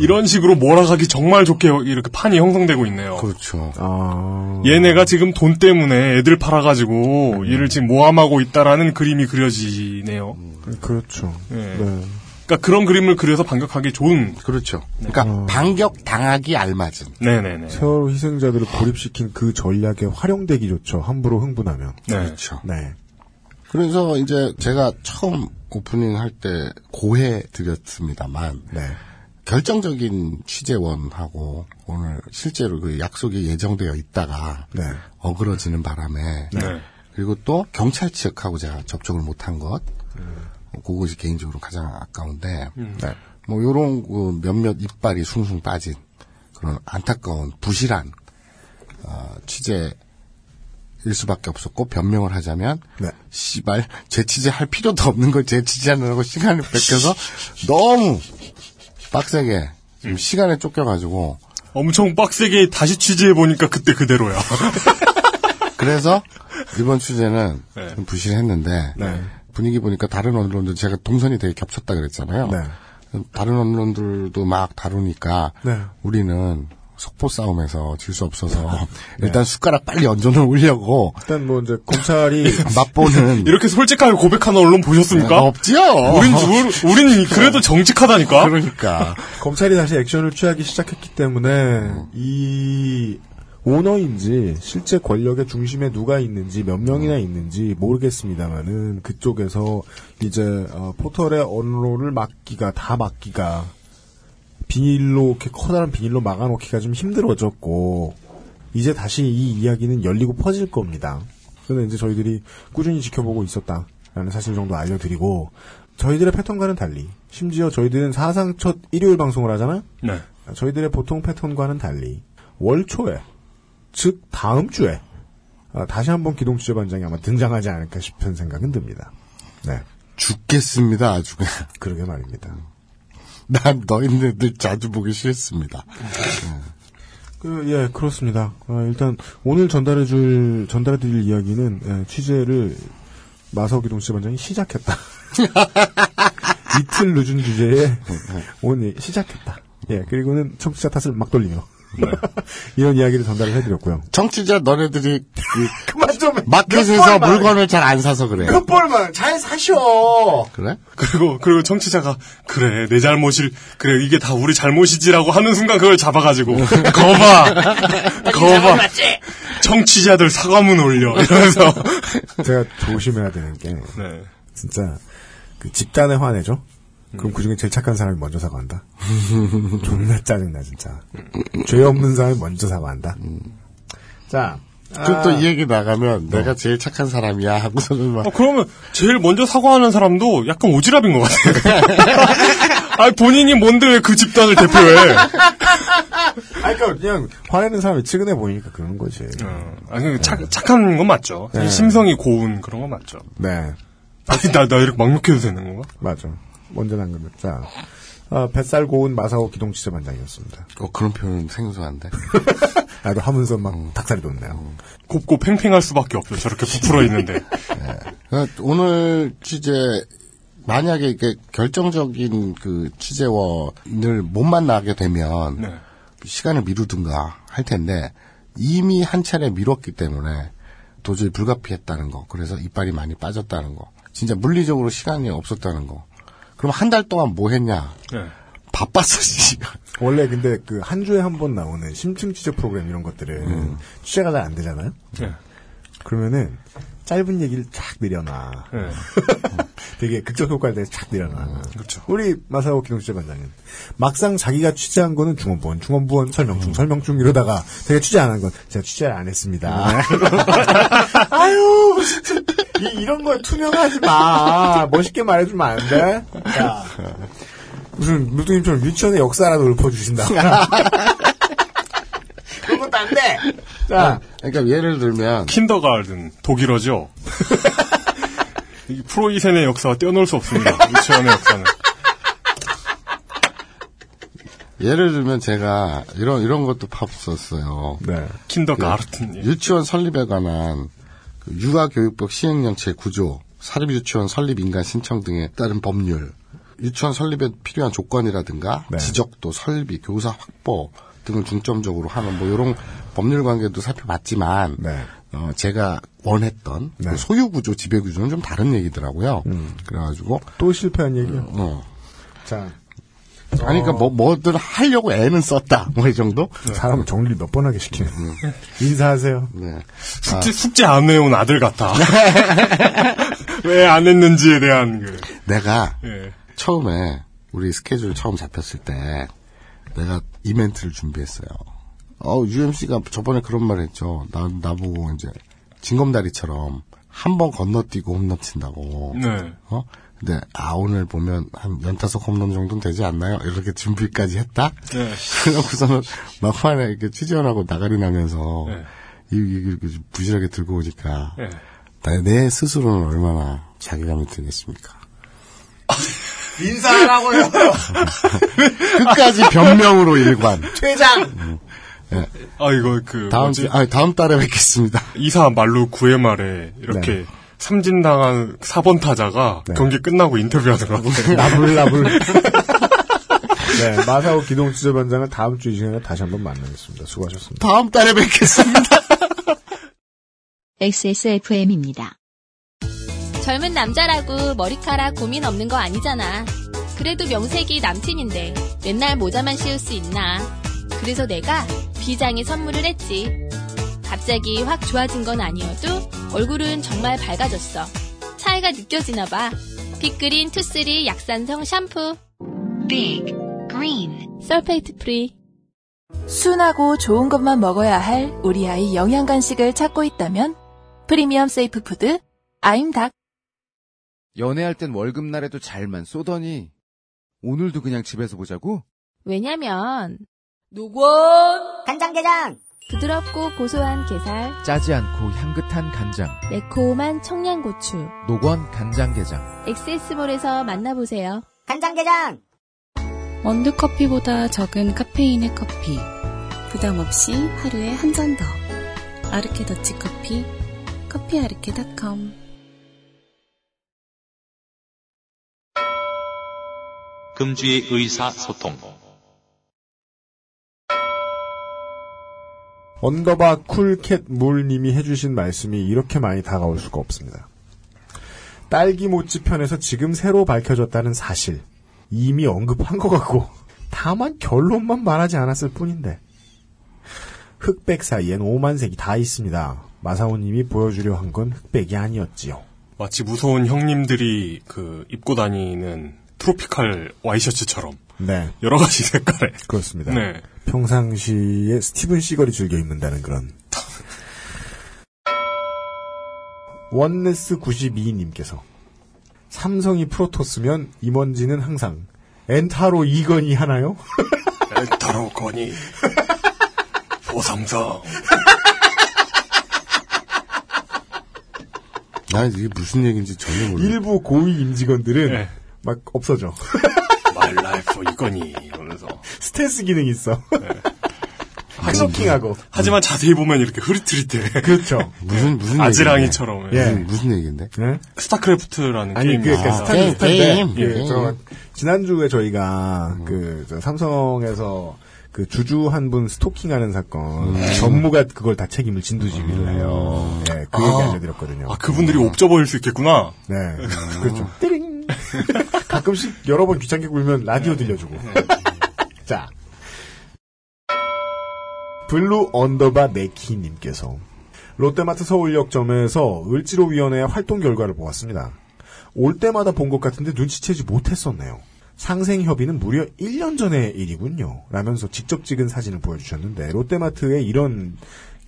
이런 식으로 몰아가기 정말 좋게 이렇게 판이 형성되고 있네요. 그렇죠. 아. 얘네가 지금 돈 때문에 애들 팔아가지고 얘를 지금 모함하고 있다라는 그림이 그려지네요. 그렇죠. 예. 네. 그러니까 그런 그림을 그려서 반격하기 좋은. 그렇죠. 그러니까 반격 당하기 알맞은. 네네네. 세월호 희생자들을 고립시킨 그 전략에 활용되기 좋죠. 함부로 흥분하면. 그렇죠. 네. 그래서 이제 제가 처음 오프닝 할 때 고해 드렸습니다만 네. 결정적인 취재원하고 오늘 실제로 그 약속이 예정되어 있다가 네. 어그러지는 바람에 네. 그리고 또 경찰 측하고 제가 접촉을 못한 것 그것이 개인적으로 가장 아까운데 음. 네. 뭐 요런 그 몇몇 이빨이 숭숭 빠진 그런 안타까운 부실한 어, 취재 일 수밖에 없었고 변명을 하자면 네. 씨발 제 취재 할 필요도 없는 걸제 취재하느라고 시간을 뺏겨서 너무 빡세게 지금 시간에 쫓겨가지고 엄청 빡세게 다시 취재해 보니까 그때 그대로야. <laughs> 그래서 이번 취재는 네. 좀 부실했는데 네. 분위기 보니까 다른 언론들 제가 동선이 되게 겹쳤다 그랬잖아요. 네. 다른 언론들도 막 다루니까 네. 우리는 속보 싸움에서 질 수 없어서 <laughs> 네. 일단 숟가락 빨리 얹어 놓으려고 일단 뭐 이제 검찰이 <laughs> 맛보는 <laughs> 이렇게 솔직하게 고백하는 언론 보셨습니까? 네, 없지요. 우린 우- 우린 그래도 정직하다니까. 그러니까 검찰이 다시 액션을 취하기 시작했기 때문에 이 오너인지 실제 권력의 중심에 누가 있는지 몇 명이나 있는지 모르겠습니다만은 그쪽에서 이제 어, 포털의 언론을 막기가 다 막기가 비닐로 이렇게 커다란 비닐로 막아놓기가 좀 힘들어졌고 이제 다시 이 이야기는 열리고 퍼질 겁니다. 그래서 이제 저희들이 꾸준히 지켜보고 있었다라는 사실 정도 알려드리고 저희들의 패턴과는 달리 심지어 저희들은 사상 첫 일요일 방송을 하잖아요. 네. 저희들의 보통 패턴과는 달리 월 초에 즉 다음 주에 아, 다시 한번 기동 취재반장이 아마 등장하지 않을까 싶은 생각은 듭니다. 네, 죽겠습니다 아주 그냥. 그러게 말입니다. 난 너희들 자주 보기 싫습니다. 그, 예, 그렇습니다. 아, 일단, 오늘 전달해줄, 전달해드릴 이야기는, 예, 취재를 마사오 기동 취재반장이 시작했다. <laughs> 이틀 늦은 주제에 오늘 시작했다. 예, 그리고는 청취자 탓을 막 돌리며. 이런 이야기를 전달을 해드렸고요. 정치자 너네들이 그 <laughs> 그만 좀! 마켓에서 물건을 잘 안 사서 그래. 몇 벌만 잘 사셔! 그래? 그리고 그리고 청취자가 그래 내 잘못일 그래 이게 다 우리 잘못이지라고 하는 순간 그걸 잡아가지고 <laughs> 거봐 <laughs> 거봐 청취자들 사과문 올려 이러면서 제가 조심해야 되는 게, 네. 진짜, 그 집단에 화내죠? 그럼 그 중에 제일 착한 사람이 먼저 사과한다. <laughs> 존나 짜증나, 진짜. 죄 없는 사람이 먼저 사과한다. 자. 좀또 아, 이 얘기 나가면 내가 제일 착한 사람이야 하고서는 막 어, 그러면 제일 먼저 사과하는 사람도 약간 오지랖인 것 같아요. <laughs> 아 본인이 뭔데 왜 그 집단을 대표해? <laughs> 아, 그니까 그냥 화내는 사람이 측은해 보이니까 그런 거지. 어, 아니 착 착한 건 맞죠. 네. 심성이 고운 그런 건 맞죠. 네. 아니 나 나 이렇게 막 욕해도 되는 건가? 맞아. 먼저 난 겁니다. 자. 아, 뱃살 고운 마사오 기동 취재반장이었습니다. 어, 그런 표현 생소한데. <laughs> 나도 하면서 막 닭살이 돋네요. 곱고 팽팽할 수밖에 없죠. 저렇게 부풀어 있는데. 그러니까 <laughs> 오늘 취재 만약에 이게 결정적인 그 취재원을 못 만나게 되면 네. 시간을 미루든가 할 텐데 이미 한 차례 미뤘기 때문에 도저히 불가피했다는 거. 그래서 이빨이 많이 빠졌다는 거. 진짜 물리적으로 시간이 없었다는 거. 그럼 한 달 동안 뭐 했냐? 네. 바빴어, 씨. 원래 근데 그 한 주에 한 번 나오는 심층 취재 프로그램 이런 것들은 취재가 잘 안 되잖아요? 네. 그러면은 짧은 얘기를 쫙 늘여놔. 네. <laughs> 되게 극적 효과를 내서 쫙 늘여놔. 그렇죠. 우리 마사오 기동 취재반장은 막상 자기가 취재한 거는 중원부원, 중원부원 설명중, 설명 중 이러다가 되게 취재 안 한 건 제가 취재를 안 했습니다. <laughs> 아유, 진짜 이, 이런 거에 투명하지 마. 멋있게 말해주면 안 돼? 자, 무슨 물뚱님처럼 유치원의 역사라도 읊어주신다. <laughs> 그런 것도 안 돼. 자, 그러니까 예를 들면 킨더가든 독일어죠. <laughs> 이 프로이센의 역사와 떼어놓을 수 없습니다. 유치원의 역사는. 예를 들면 제가 이런 이런 것도 팝었어요. 네. 킨더가르튼. 유치원 설립에 관한 그 육아교육법 시행령 제9조 사립유치원 설립 인간 신청 등에 따른 법률 유치원 설립에 필요한 조건이라든가 네. 지적도 설비 교사 확보 등을 중점적으로 하는 뭐 이런 법률 관계도 살펴봤지만 네. 어, 제가 원했던 네. 그 소유 구조 지배 구조는 좀 다른 얘기더라고요. 음. 그래가지고 또 실패한 얘기요. 어. 자. 아니, 그러니까 뭐, 뭐들 하려고 애는 썼다. 뭐 이 정도? 사람을 정리를 몇 번 하게 시키는. <laughs> 인사하세요. 네. 숙제, 숙제 안 해온 아들 같아. <laughs> 왜 안 했는지에 대한 그. 내가 예. 처음에 우리 스케줄 처음 잡혔을 때 내가 이벤트를 준비했어요. 어, UMC가 저번에 그런 말 했죠. 나, 나보고 이제 징검다리처럼 한 번 건너뛰고 홈런 친다고. 네. 어? 근데, 아, 오늘 보면 한 연타석 홈런 정도는 되지 않나요? 이렇게 준비까지 했다? 네. <laughs> 그러고서는 막판에 이렇게 취재원하고 나가리 나면서 네. 이, 이, 이, 부실하게 들고 오니까 네. 나, 내 스스로는 얼마나 자괴감이 들겠습니까? 인사하라고요. <laughs> 끝까지 변명으로 일관. 퇴장. 예. 아, 이거 그. 다음 뭐지? 주, 아 다음 달에 뵙겠습니다. <laughs> 이사 말루 9회 말에 이렇게 네. 삼진 당한 4번 타자가 경기 끝나고 인터뷰하더라고요. <laughs> 나불나불. <laughs> 네, 마사오 기동 지저반장을 다음 주 이 시간에 다시 한번 만나겠습니다. 수고하셨습니다. 다음 달에 뵙겠습니다. XSFM입니다. 젊은 남자라고 머리카락 고민 없는 거 아니잖아. 그래도 명색이 남친인데 맨날 모자만 씌울 수 있나. 그래서 내가 비장의 선물을 했지. 갑자기 확 좋아진 건 아니어도 얼굴은 정말 밝아졌어. 차이가 느껴지나 봐. 빅그린 투쓰리 약산성 샴푸. Big Green sulfate free. 순하고 좋은 것만 먹어야 할 우리 아이 영양 간식을 찾고 있다면 프리미엄 safe food 아임닭 연애할 땐 월급날에도 잘만 쏘더니 오늘도 그냥 집에서 보자고? 왜냐면 노건 간장게장 부드럽고 고소한 게살, 짜지 않고 향긋한 간장. 매콤한 청양고추. 노건 간장게장. 엑세스몰에서 만나보세요. 간장게장 원두커피보다 적은 카페인의 커피. 부담 없이 하루에 한 잔 더. 아르케 더치 커피. 커피아르케닷컴. 금주의 의사소통. underbar 쿨캣 물님이 해주신 말씀이 이렇게 많이 다가올 수가 없습니다. 딸기 모찌 편에서 지금 새로 밝혀졌다는 사실 이미 언급한 것 같고 다만 결론만 말하지 않았을 뿐인데 흑백 사이엔 오만색이 다 있습니다. 마사오님이 보여주려 한 건 흑백이 아니었지요. 마치 무서운 형님들이 그 입고 다니는 트로피칼 와이셔츠처럼 네. 여러 가지 색깔의 그렇습니다. 네. 평상시에 스티븐 시걸이 즐겨 입는다는 그런. 원네스 92님께서 삼성이 프로토스면 임원진은 항상 엔타로 이건이 하나요? <laughs> 엔타로 건이 보삼성 나 이게 무슨 얘기인지 전혀 몰라. 일부 고위 임직원들은 네. 막 없어져. <laughs> 마이 라이프 이건이 이러면서 스탠스 기능이 있어. <laughs> 스노킹하고. 하지만 자세히 보면 이렇게 흐릿흐릿해. 그렇죠. 무슨 무슨 아지랑이처럼? 예. 무슨, 무슨 얘기인데? 네? 스타크래프트라는 아니 게임 그러니까 아, 스타트 게임, 게임. 예, 저 지난주에 저희가 그저 삼성에서 그 주주 한 분 스토킹하는 사건 전무가 그걸 다 책임을 진두지휘를 해요. 예, 그 얘기 아. 알려드렸거든요. 아 그분들이 옵저버일 수 있겠구나. 네, 그렇죠. 띠링. <laughs> 가끔씩 여러 번 귀찮게 굴면 라디오 들려주고. <laughs> 자, 블루 underbar 네키님께서 롯데마트 서울역점에서 을지로위원회 활동 결과를 보았습니다. 올 때마다 본 것 같은데 눈치채지 못했었네요. 상생협의는 무려 1년 전의 일이군요. 라면서 직접 찍은 사진을 보여주셨는데 롯데마트에 이런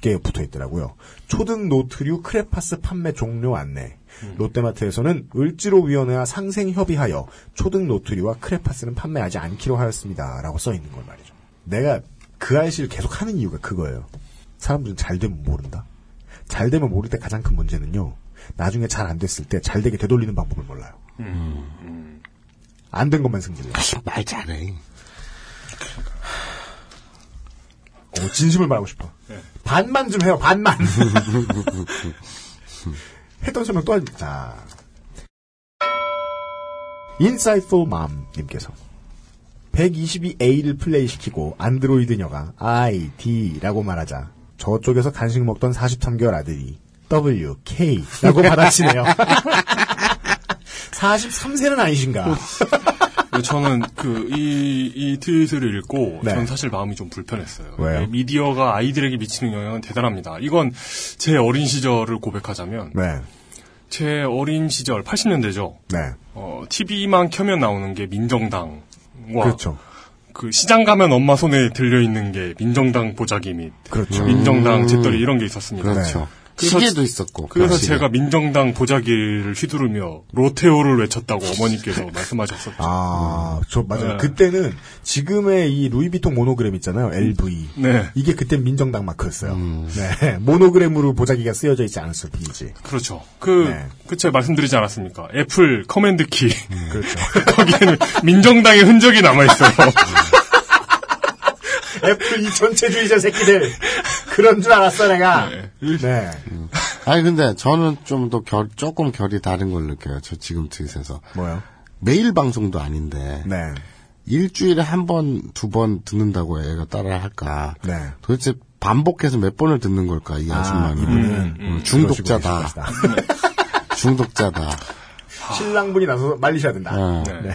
게 붙어 있더라고요. 초등 노트류 크레파스 판매 종료 안내. 롯데마트에서는 을지로위원회와 상생협의하여 초등 노트류와 크레파스는 판매하지 않기로 하였습니다. 라고 써 있는 걸 말이죠. 내가 그 알씨를 계속 하는 이유가 그거예요. 사람들은 잘 되면 모른다. 잘 되면 모를 때 가장 큰 문제는요. 나중에 잘 안 됐을 때 잘 되게 되돌리는 방법을 몰라요. 안된 것만 승질내. 말 잘해. 어, 진심을 말하고 싶어. 반만 좀 해요, 반만. <laughs> 했던 설명 또 한, 자. Insightful Mom님께서 122A를 플레이시키고 안드로이드녀가 I, D라고 말하자 저쪽에서 간식 먹던 43개월 아들이 W, K라고 <laughs> 받아치네요. <laughs> 43세는 아니신가. <laughs> 저는 그, 이, 이 트윗을 읽고, 네. 전 사실 마음이 좀 불편했어요. 왜요? 네, 미디어가 아이들에게 미치는 영향은 대단합니다. 이건 제 어린 시절을 고백하자면, 네. 제 어린 시절, 80년대죠. 네. 어, TV만 켜면 나오는 게 민정당과, 그렇죠. 그 시장 가면 엄마 손에 들려 있는 게 민정당 보자기 및 그렇죠. 민정당 음. 재떨이 이런 게 있었습니다. 그렇죠. 시계도 있었고. 그래서 시계. 제가 민정당 보자기를 휘두르며 로테오를 외쳤다고 어머니께서 <laughs> 말씀하셨었죠. 아, 저 맞아요. 네. 그때는 지금의 이 루이비통 모노그램 있잖아요. LV. 네. 이게 그때 민정당 마크였어요. 음. 네. <laughs> 모노그램으로 보자기가 쓰여져 있지 않았어요, 비지. 그렇죠. 그, 네. 그 제가 말씀드리지 않았습니까? 애플 command 키. 그렇죠. <laughs> 거기에는 민정당의 흔적이 남아있어요. 애플 이 전체주의자 새끼들. 그런 줄 알았어, 내가. 네. 아니 근데 저는 좀 더 결, 조금 결이 다른 걸 느껴요. 저 지금 트윗에서. 뭐요? 매일 방송도 아닌데. 네. 일주일에 한 번, 두 번 듣는다고 애가 따라 할까. 네. 도대체 반복해서 몇 번을 듣는 걸까, 이 아줌마는. 이분은 음, 중독자다. 그러시고 계실 <laughs> 중독자다. 신랑분이 나서서 말리셔야 된다. 어. 네.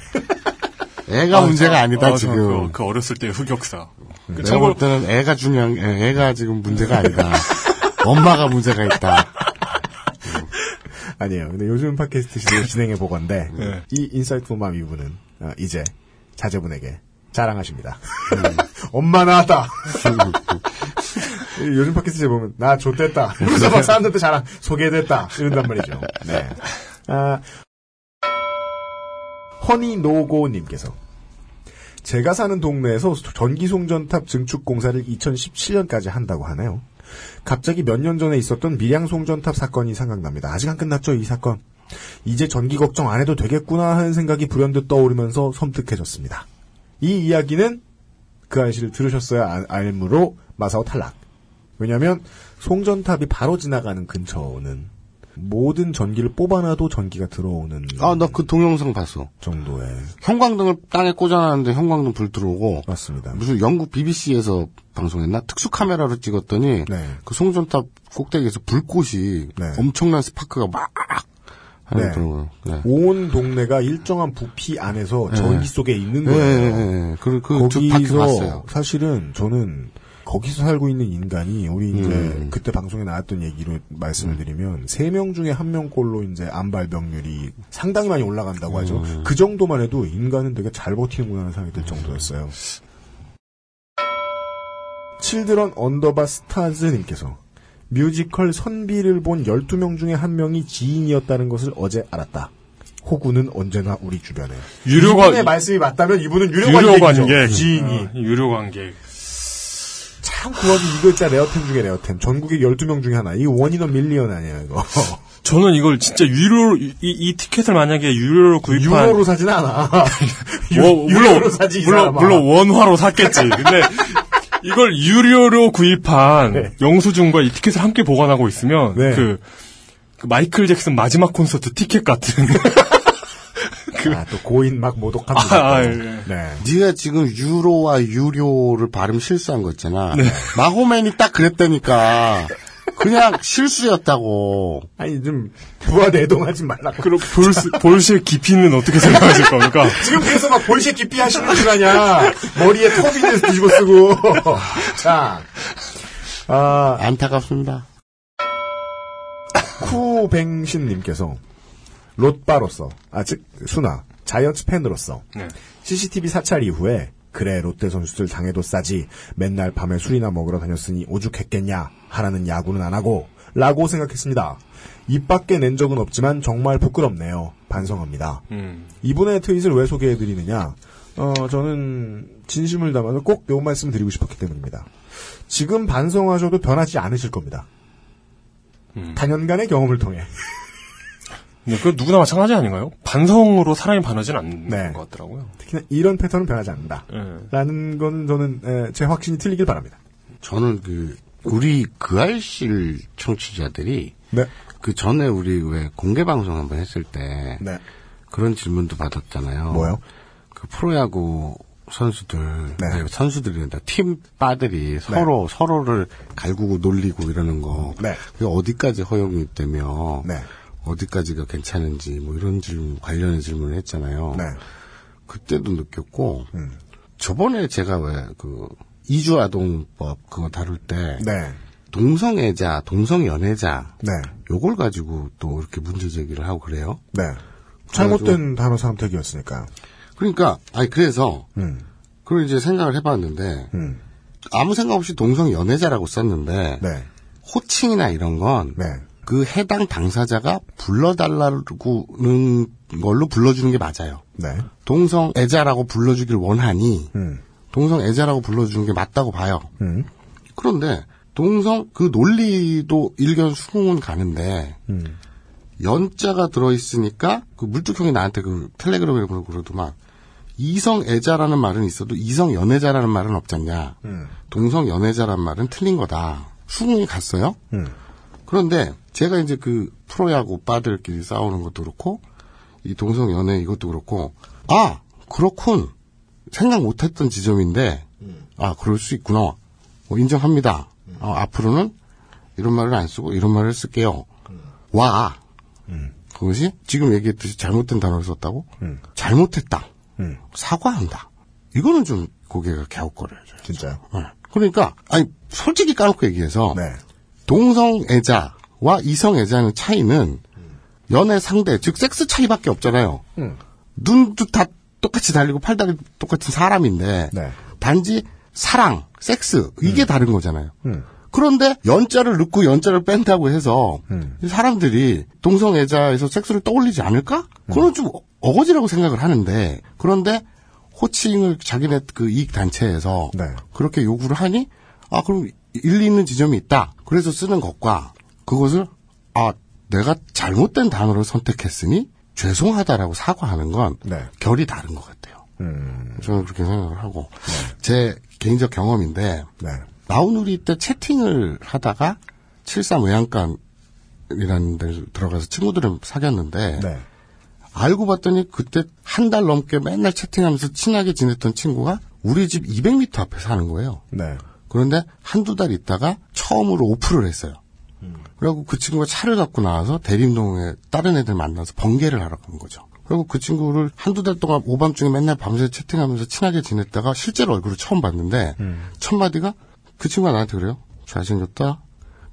애가 문제가 아니다, 아, 저 지금. 그, 그 어렸을 때 흑역사. 그 내가 볼 때는 애가 중요한, 애- 애가 지금 문제가 아니다. <laughs> 엄마가 문제가 있다. <laughs> 아니에요. 근데 요즘 팟캐스트 시대를 <laughs> 진행해 보건데 네. 이 인사이트 맘 이분은 어, 이제 자제분에게 자랑하십니다. 엄마 나왔다. 요즘 팟캐스트에 보면 나 좋댔다. 그래서 막 사람들한테 자랑 소개됐다. 이런단 말이죠. 네. 아, 허니 노고님께서 제가 사는 동네에서 전기송전탑 증축 공사를 2017년까지 한다고 하네요. 갑자기 몇 년 전에 있었던 밀양송전탑 사건이 생각납니다. 아직 안 끝났죠, 이 사건. 이제 전기 걱정 안 해도 되겠구나 하는 생각이 불현듯 떠오르면서 섬뜩해졌습니다. 이 이야기는 그 아저씨를 들으셨어야 알- 알므로 마사오 탈락. 왜냐하면 송전탑이 바로 지나가는 근처는 모든 전기를 뽑아놔도 전기가 들어오는 아, 나 그 동영상 봤어. 정도의 형광등을 땅에 꽂아놨는데 형광등 불 들어오고. 맞습니다. 무슨 영국 BBC에서 방송했나? 특수 카메라로 찍었더니 네. 그 송전탑 꼭대기에서 불꽃이 엄청난 스파크가 막 네. 네. 온 동네가 일정한 부피 안에서 네. 전기 속에 있는 네, 거예요. 네, 네. 그, 그, 저 밖에 거기서. 사실은 저는 거기서 살고 있는 인간이 우리 이제 음. 그때 방송에 나왔던 얘기로 말씀을 드리면 세 명 중에 한 명꼴로 이제 암발병률이 상당히 많이 올라간다고 하죠. 음. 그 정도만 해도 인간은 되게 잘 버티는구나 하는 생각이 들 정도였어요. 칠드런 언더바 스타즈님께서 뮤지컬 선비를 본 12명 중에 한 명이 지인이었다는 것을 어제 알았다. 호구는 언제나 우리 주변에. 유료 이분의 관- 말씀이 맞다면 이분은 유료, 유료 관객이죠. 관객. 지인이. 어, 유료 관객. 참 구하기 이거 진짜 레어템 중에 레어템. 전국에 12명 중에 하나. 이거 one in one million 아니에요, 이거. <laughs> 저는 이걸 진짜 유료, 이, 이 티켓을 만약에 유료로 구입한. 유료로 사진 않아. <laughs> 유- 뭐, 유료로 물론, 사지, 이 물론. 물론 원화로 샀겠지. 근데 이걸 유료로 구입한 네. 영수증과 이 티켓을 함께 보관하고 있으면 그, 그 마이클 잭슨 마지막 콘서트 티켓 같은. <laughs> 아, 또 고인 막 모독합니다. 아, 아, 예. 네. 네가 지금 유로와 유료를 발음 실수한 거 있잖아. 네. 마호맨이 딱 그랬다니까. 그냥 <laughs> 실수였다고. 아니 좀 부하 내동하지 말라고. 그럼 볼스, 볼스의 깊이는 어떻게 생각하실 겁니까? <laughs> 지금 그래서 막 볼셰 깊이 하시는 줄 아냐. 머리에 터빈을 뒤집어 쓰고. <laughs> 자. 아, 안타깝습니다. 쿠뱅신님께서 롯바로서, 아, 즉, 순아, 자이언츠 팬으로서, 네. CCTV 사찰 이후에, 그래, 롯데 선수들 당해도 싸지, 맨날 밤에 술이나 먹으러 다녔으니 오죽했겠냐, 하라는 야구는 안 하고, 라고 생각했습니다. 입 밖에 낸 적은 없지만 정말 부끄럽네요. 반성합니다. 음. 이분의 트윗을 왜 소개해드리느냐, 어, 저는 진심을 담아서 꼭 요 말씀을 드리고 싶었기 때문입니다. 지금 반성하셔도 변하지 않으실 겁니다. 음. 단연간의 경험을 통해. 네, 그 누구나 마찬가지 아닌가요? 반성으로 사람이 반하지는 않는 네. 것 같더라고요. 특히나 이런 패턴은 변하지 않는다. 예. 라는 건 저는 에, 제 확신이 틀리길 바랍니다. 저는 그 우리 그 알실 청취자들이 네. 그 전에 우리 왜 공개 방송 한번 했을 때 네. 그런 질문도 받았잖아요. 뭐요? 그 프로야구 선수들, 네. 아니, 선수들이란다. 팀 바들이 서로 서로를 갈구고 놀리고 이러는 거. 네. 그게 어디까지 허용이 되며 네. 어디까지가 괜찮은지 뭐 이런 질문 관련의 질문을 했잖아요. 네. 그때도 느꼈고 저번에 제가 왜 그 이주 아동법 그거 다룰 때 네. 동성애자, 동성연애자 네. 요걸 가지고 또 이렇게 문제 제기를 하고 그래요. 네. 잘못된 단어 선택이었으니까. 그러니까 아니 그래서 음. 그걸 이제 생각을 해봤는데 아무 생각 없이 동성연애자라고 썼는데 네. 호칭이나 이런 건 그 해당 당사자가 불러달라고는 걸로 불러주는 게 맞아요. 네. 동성애자라고 불러주길 원하니 음. 동성애자라고 불러주는 게 맞다고 봐요. 그런데 동성 그 논리도 일견 수긍은 가는데 음. 연자가 들어있으니까 그 물뚝형이 나한테 그 텔레그램에 그러더만 이성애자라는 말은 있어도 이성연애자라는 말은 없잖냐. 음. 동성연애자란 말은 틀린 거다. 수긍이 갔어요. 그런데 제가 이제 그 프로야구 빠들끼리 싸우는 것도 그렇고 이 동성 연애 이것도 그렇고 아 그렇군 생각 못했던 지점인데 아 그럴 수 있구나 뭐 인정합니다. 어, 앞으로는 이런 말을 안 쓰고 이런 말을 쓸게요. 와 그것이 지금 얘기했듯이 잘못된 단어를 썼다고 잘못했다 사과한다. 이거는 좀 고개가 갸웃거려야죠. 진짜요? 그러니까 아니 솔직히 까놓고 얘기해서 동성애자 와 이성애자의 차이는 연애 상대 즉 섹스 차이밖에 없잖아요. 눈도 다 똑같이 달리고 팔다리 똑같은 사람인데 단지 사랑, 섹스 이게 다른 거잖아요. 그런데 연자를 넣고 연자를 뺀다고 해서 사람들이 동성애자에서 섹스를 떠올리지 않을까? 그건 좀 어거지라고 생각을 하는데 그런데 호칭을 자기네 그 이익 단체에서 그렇게 요구를 하니 아 그럼 일리 있는 지점이 있다. 그래서 쓰는 것과 그것을 아 내가 잘못된 단어를 선택했으니 죄송하다라고 사과하는 건 결이 다른 것 같아요. 저는 그렇게 생각을 하고 제 개인적 경험인데 나우누리 때 채팅을 하다가 73 외양간이라는 데 들어가서 친구들을 사귀었는데 알고 봤더니 그때 한 달 넘게 맨날 채팅하면서 친하게 지냈던 친구가 우리 집 200m 앞에 사는 거예요. 그런데 한두 달 있다가 처음으로 오프를 했어요. 그리고 그 친구가 차를 갖고 나와서 대림동에 다른 애들 만나서 번개를 하러 간 거죠. 그리고 그 친구를 한두 달 동안 오밤중에 맨날 밤새 채팅하면서 친하게 지냈다가 실제로 얼굴을 처음 봤는데 첫 마디가 그 친구가 나한테 그래요. 잘생겼다.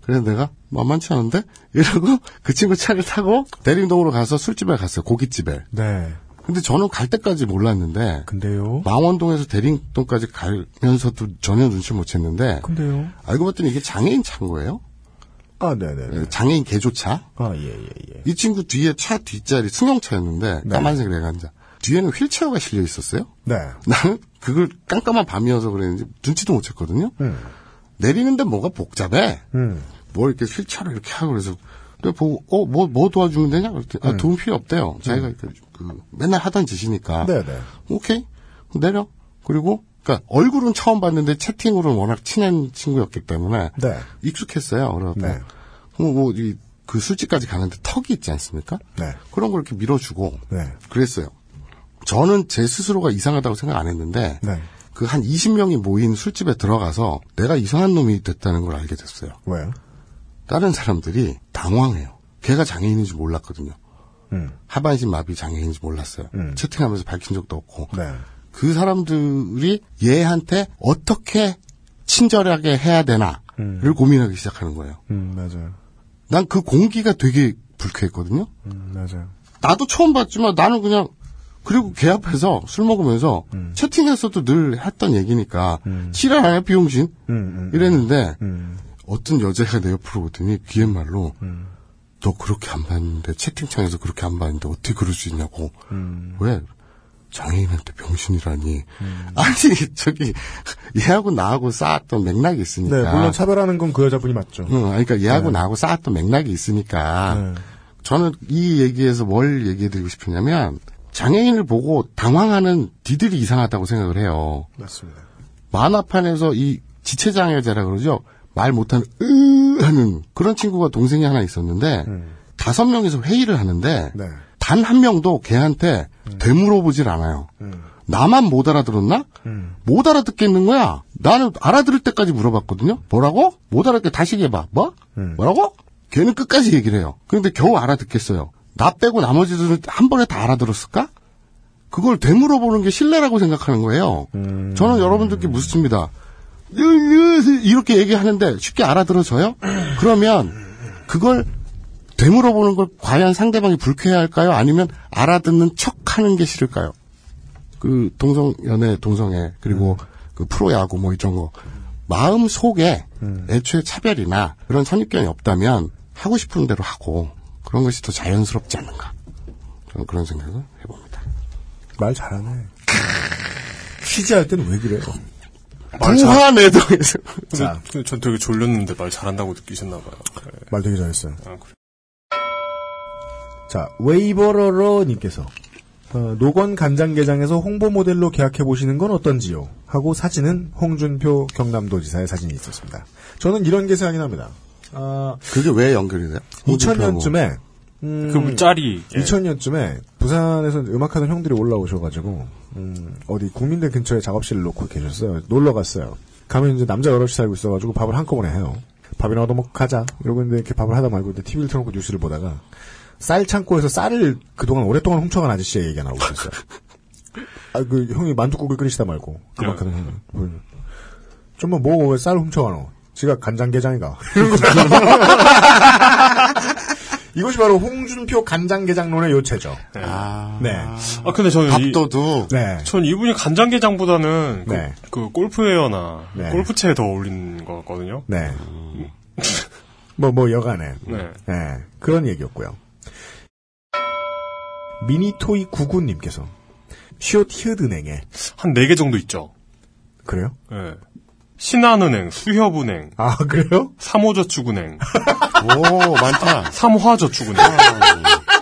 그래서 내가 만만치 않은데? 이러고 그 친구 차를 타고 대림동으로 가서 술집에 갔어요. 고깃집에. 네. 근데 저는 갈 때까지 몰랐는데 근데요? 망원동에서 대림동까지 가면서도 전혀 눈치 못 챘는데 근데요? 알고 봤더니 이게 장애인 차인 거예요. 아, 네네. 장애인 개조차. 아, 예, 예, 예. 이 친구 뒤에 차 뒷자리 승용차였는데 까만색 레간자. 뒤에는 휠체어가 실려 있었어요. 네. 나는 그걸 깜깜한 밤이어서 그랬는지 눈치도 못 챘거든요. 음. 내리는데 뭐가 복잡해. 음. 뭐 이렇게 휠체어를 이렇게 하고 그래서 근데 보고 어뭐뭐 도와주면 되냐 그랬더니 아 도움 필요 없대요. 자기가 그, 그 맨날 하던 짓이니까. 음. 네네. 오케이 내려. 그리고 그러니까 얼굴은 처음 봤는데 채팅으로는 워낙 친한 친구였기 때문에 네. 익숙했어요. 그래서 네. 뭐그 술집까지 가는데 턱이 있지 않습니까? 네. 그런 걸 이렇게 밀어주고 네. 그랬어요. 저는 제 스스로가 이상하다고 생각 안 했는데 네. 그한 20명이 모인 술집에 들어가서 내가 이상한 놈이 됐다는 걸 알게 됐어요. 왜요? 다른 사람들이 당황해요. 걔가 장애인인지 몰랐거든요. 음. 하반신 마비 장애인인지 몰랐어요. 채팅하면서 밝힌 적도 없고. 네. 그 사람들이 얘한테 어떻게 친절하게 해야 되나를 고민하기 시작하는 거예요. 음, 맞아요. 난 그 공기가 되게 불쾌했거든요. 음, 맞아요. 나도 처음 봤지만 나는 그냥 그리고 걔 앞에서 술 먹으면서 채팅에서도 늘 했던 얘기니까 지랄 아니야 비용신 이랬는데 어떤 여자가 내 옆으로 오더니 비엔말로 너 그렇게 안 봤는데 채팅창에서 그렇게 안 봤는데 어떻게 그럴 수 있냐고 왜 장애인한테 병신이라니 아니 저기 얘하고 나하고 쌓았던 맥락이 있으니까 네, 물론 차별하는 건 그 여자분이 맞죠. 응, 그러니까 얘하고 네. 나하고 쌓았던 맥락이 있으니까 저는 이 얘기에서 뭘 얘기해드리고 싶으냐면 장애인을 보고 당황하는 디들이 이상하다고 생각을 해요. 맞습니다. 만화판에서 이 지체장애자라 그러죠. 말 못하는 으 하는 그런 친구가 동생이 하나 있었는데 다섯 명이서 회의를 하는데 네. 단 한 명도 걔한테 되물어보질 않아요. 나만 못 알아들었나? 못 알아듣겠는 거야. 나는 알아들을 때까지 물어봤거든요. 뭐라고? 못 알아듣게 다시 얘기해봐. 뭐? 뭐라고? 걔는 끝까지 얘기를 해요. 그런데 겨우 알아듣겠어요. 나 빼고 나머지들은 한 번에 다 알아들었을까? 그걸 되물어보는 게 신뢰라고 생각하는 거예요. 저는 여러분들께 묻습니다. 이렇게 얘기하는데 쉽게 알아들어져요? <clears throat> 그러면 그걸 되물어보는 걸 과연 상대방이 불쾌해할까요? 아니면 알아듣는 척하는 게 싫을까요? 그 동성 연애, 동성애 그리고 그 프로야구 뭐 이런 거 마음 속에 애초에 차별이나 그런 선입견이 없다면 하고 싶은 대로 하고 그런 것이 더 자연스럽지 않는가? 저는 그런 생각을 해봅니다. 말 잘하네. 취재할 때는 왜 그래요? 부화내동에서. 근데, 근데 전 되게 졸렸는데 말 잘한다고 느끼셨나봐요. 말 되게 잘했어요. 아, 그래. 자, 웨이버러러님께서 어, 노건 간장게장에서 홍보 모델로 계약해 보시는 건 어떤지요? 하고 사진은 홍준표 경남도지사의 사진이 있었습니다. 저는 이런 게 생각이 납니다. 아, 그게 왜 연결이 돼요? 2000년쯤에 음, 그 예. 2000년쯤에 부산에서 음악하는 형들이 올라오셔가지고 음, 어디 국민대 근처에 작업실을 놓고 계셨어요. 놀러 갔어요. 가면 이제 남자 여럿이 살고 있어가지고 밥을 한꺼번에 해요. 밥이나 얻어 먹고 가자. 이러고 있는데 이렇게 밥을 하다 말고 이제 TV를 틀어놓고 뉴스를 보다가 쌀 창고에서 쌀을 그동안 오랫동안 훔쳐간 아저씨의 얘기가 나오고 있었어요. <laughs> 아, 그 형이 만두국을 끓이시다 말고 음악하는 형이 좀만 뭐왜쌀 훔쳐가노? 지가 간장게장이가 <laughs> 이런. <laughs> 이것이 바로 홍준표 간장게장론의 요체죠. 아. 네. 아, 근데 저는. 밥도둑. 네. 전 이분이 간장게장보다는 그, 네. 그 골프웨어나 네. 골프채에 더 어울리는 것 같거든요. 네. 뭐, 뭐, 여간에. 네. 그런 얘기였고요. 미니토이 구구님께서 시옷 히읗은행에 한 4개 정도 있죠. 그래요? 네. 신한은행, 수협은행. 아, 그래요? 삼호저축은행. <laughs> 오, 많다. 삼화저축은행.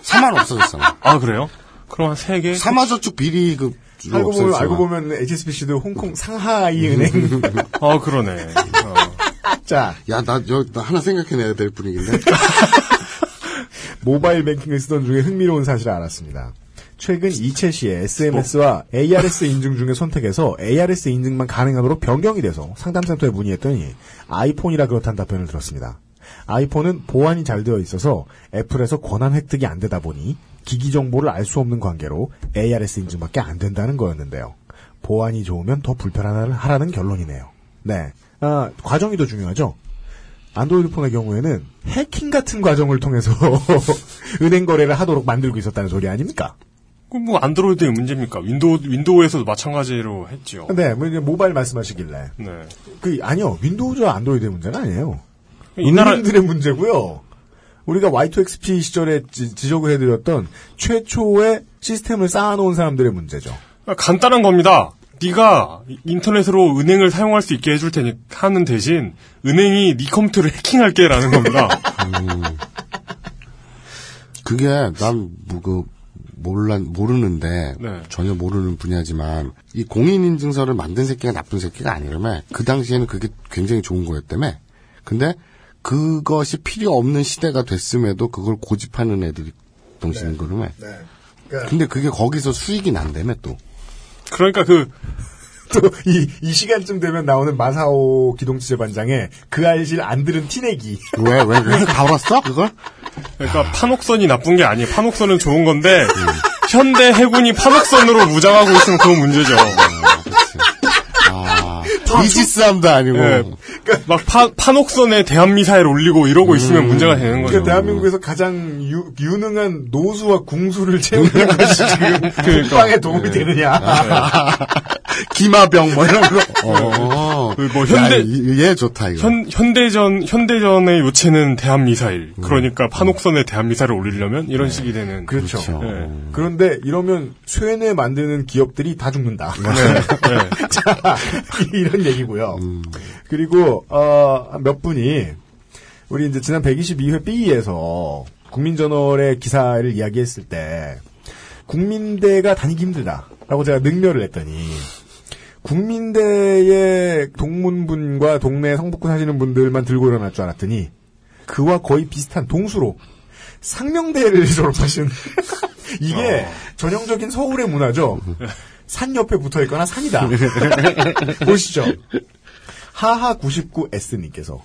사만 없어졌어. 아, 그래요? 그럼 한 3개? 삼화저축 비리급. 알고 보면, 알고 보면 HSBC도 홍콩 상하이 은행. <laughs> 아, 그러네. 어. 자. 야, 나, 여, 나 하나 생각해내야 될 분위기인데. <laughs> 모바일 뱅킹을 쓰던 중에 흥미로운 사실을 알았습니다. 최근 이채 씨의 SMS와 ARS 인증 중에 선택해서 ARS 인증만 가능하도록 변경이 돼서 상담센터에 문의했더니 아이폰이라 그렇다는 답변을 들었습니다. 아이폰은 보안이 잘 되어 있어서 애플에서 권한 획득이 안 되다 보니 기기 정보를 알 수 없는 관계로 ARS 인증밖에 안 된다는 거였는데요. 보안이 좋으면 더 불편하라는 결론이네요. 네. 아, 과정이 더 중요하죠? 안드로이드 폰의 경우에는 해킹 같은 과정을 통해서 <laughs> 은행 거래를 하도록 만들고 있었다는 소리 아닙니까? 그뭐 안드로이드의 문제입니까? 윈도우 윈도우에서도 마찬가지로 했죠. 네, 뭐 이제 모바일 말씀하시길래. 네. 그 아니요, 윈도우즈와 안드로이드의 문제는 아니에요. 이 나라- 은행들의 문제고요. 우리가 Y2XP 시절에 지, 지적을 해드렸던 최초의 시스템을 쌓아놓은 사람들의 문제죠. 간단한 겁니다. 네가 인터넷으로 은행을 사용할 수 있게 해줄 테니 하는 대신 은행이 네 컴퓨터를 해킹할게라는 겁니다. 그게 난뭐그 몰라 모르는데 네. 전혀 모르는 분야지만 이 공인 인증서를 만든 새끼가 나쁜 새끼가 아니라며 그 당시에는 그게 굉장히 좋은 거였다며. 근데 그것이 필요 없는 시대가 됐음에도 그걸 고집하는 애들이 동시는 그러면 근데 그게 거기서 수익이 난다며 또 그러니까 그 <laughs> 또이 이 시간쯤 되면 나오는 마사오 기동치제 반장의 그 알실 안 들은 티내기. <laughs> 왜, 왜, 왜? 다 알았어? 그걸? 그러니까 판옥선이 나쁜 게 아니에요. 판옥선은 좋은 건데 현대 해군이 판옥선으로 무장하고 있으면 그건 문제죠. 아, 이지스함도 아니고. 예, 막 파, 판옥선에 대한 미사일 올리고 이러고 있으면 문제가 되는 거죠. 그러니까 대한민국에서 가장 유, 유능한 노수와 궁수를 채우는 것이 지금 국방에 도움이 되느냐. <laughs> 기마병 뭐 이런 거. 어. 그뭐 현대- 야, 얘 좋다 이거. 현, 현대전, 현대전의 요체는 대한미사일. 그러니까 판옥선에 대한미사일을 올리려면 이런 식이 되는. 그렇죠. 예. 그런데 이러면 쇠뇌 만드는 기업들이 다 죽는다. 네. <laughs> 자, 이런 얘기고요. 그리고 어, 몇 분이 우리 이제 지난 122회 B에서 국민저널의 기사를 이야기했을 때 국민대가 다니기 힘들다라고 제가 능멸을 했더니 국민대의 동문분과 동네 성북구 사시는 분들만 들고 일어날 줄 알았더니 그와 거의 비슷한 동수로 상명대를 <laughs> 졸업하신 <laughs> 이게 전형적인 서울의 문화죠. <laughs> 산 옆에 붙어 있거나 산이다. <laughs> 보시죠. 하하99S님께서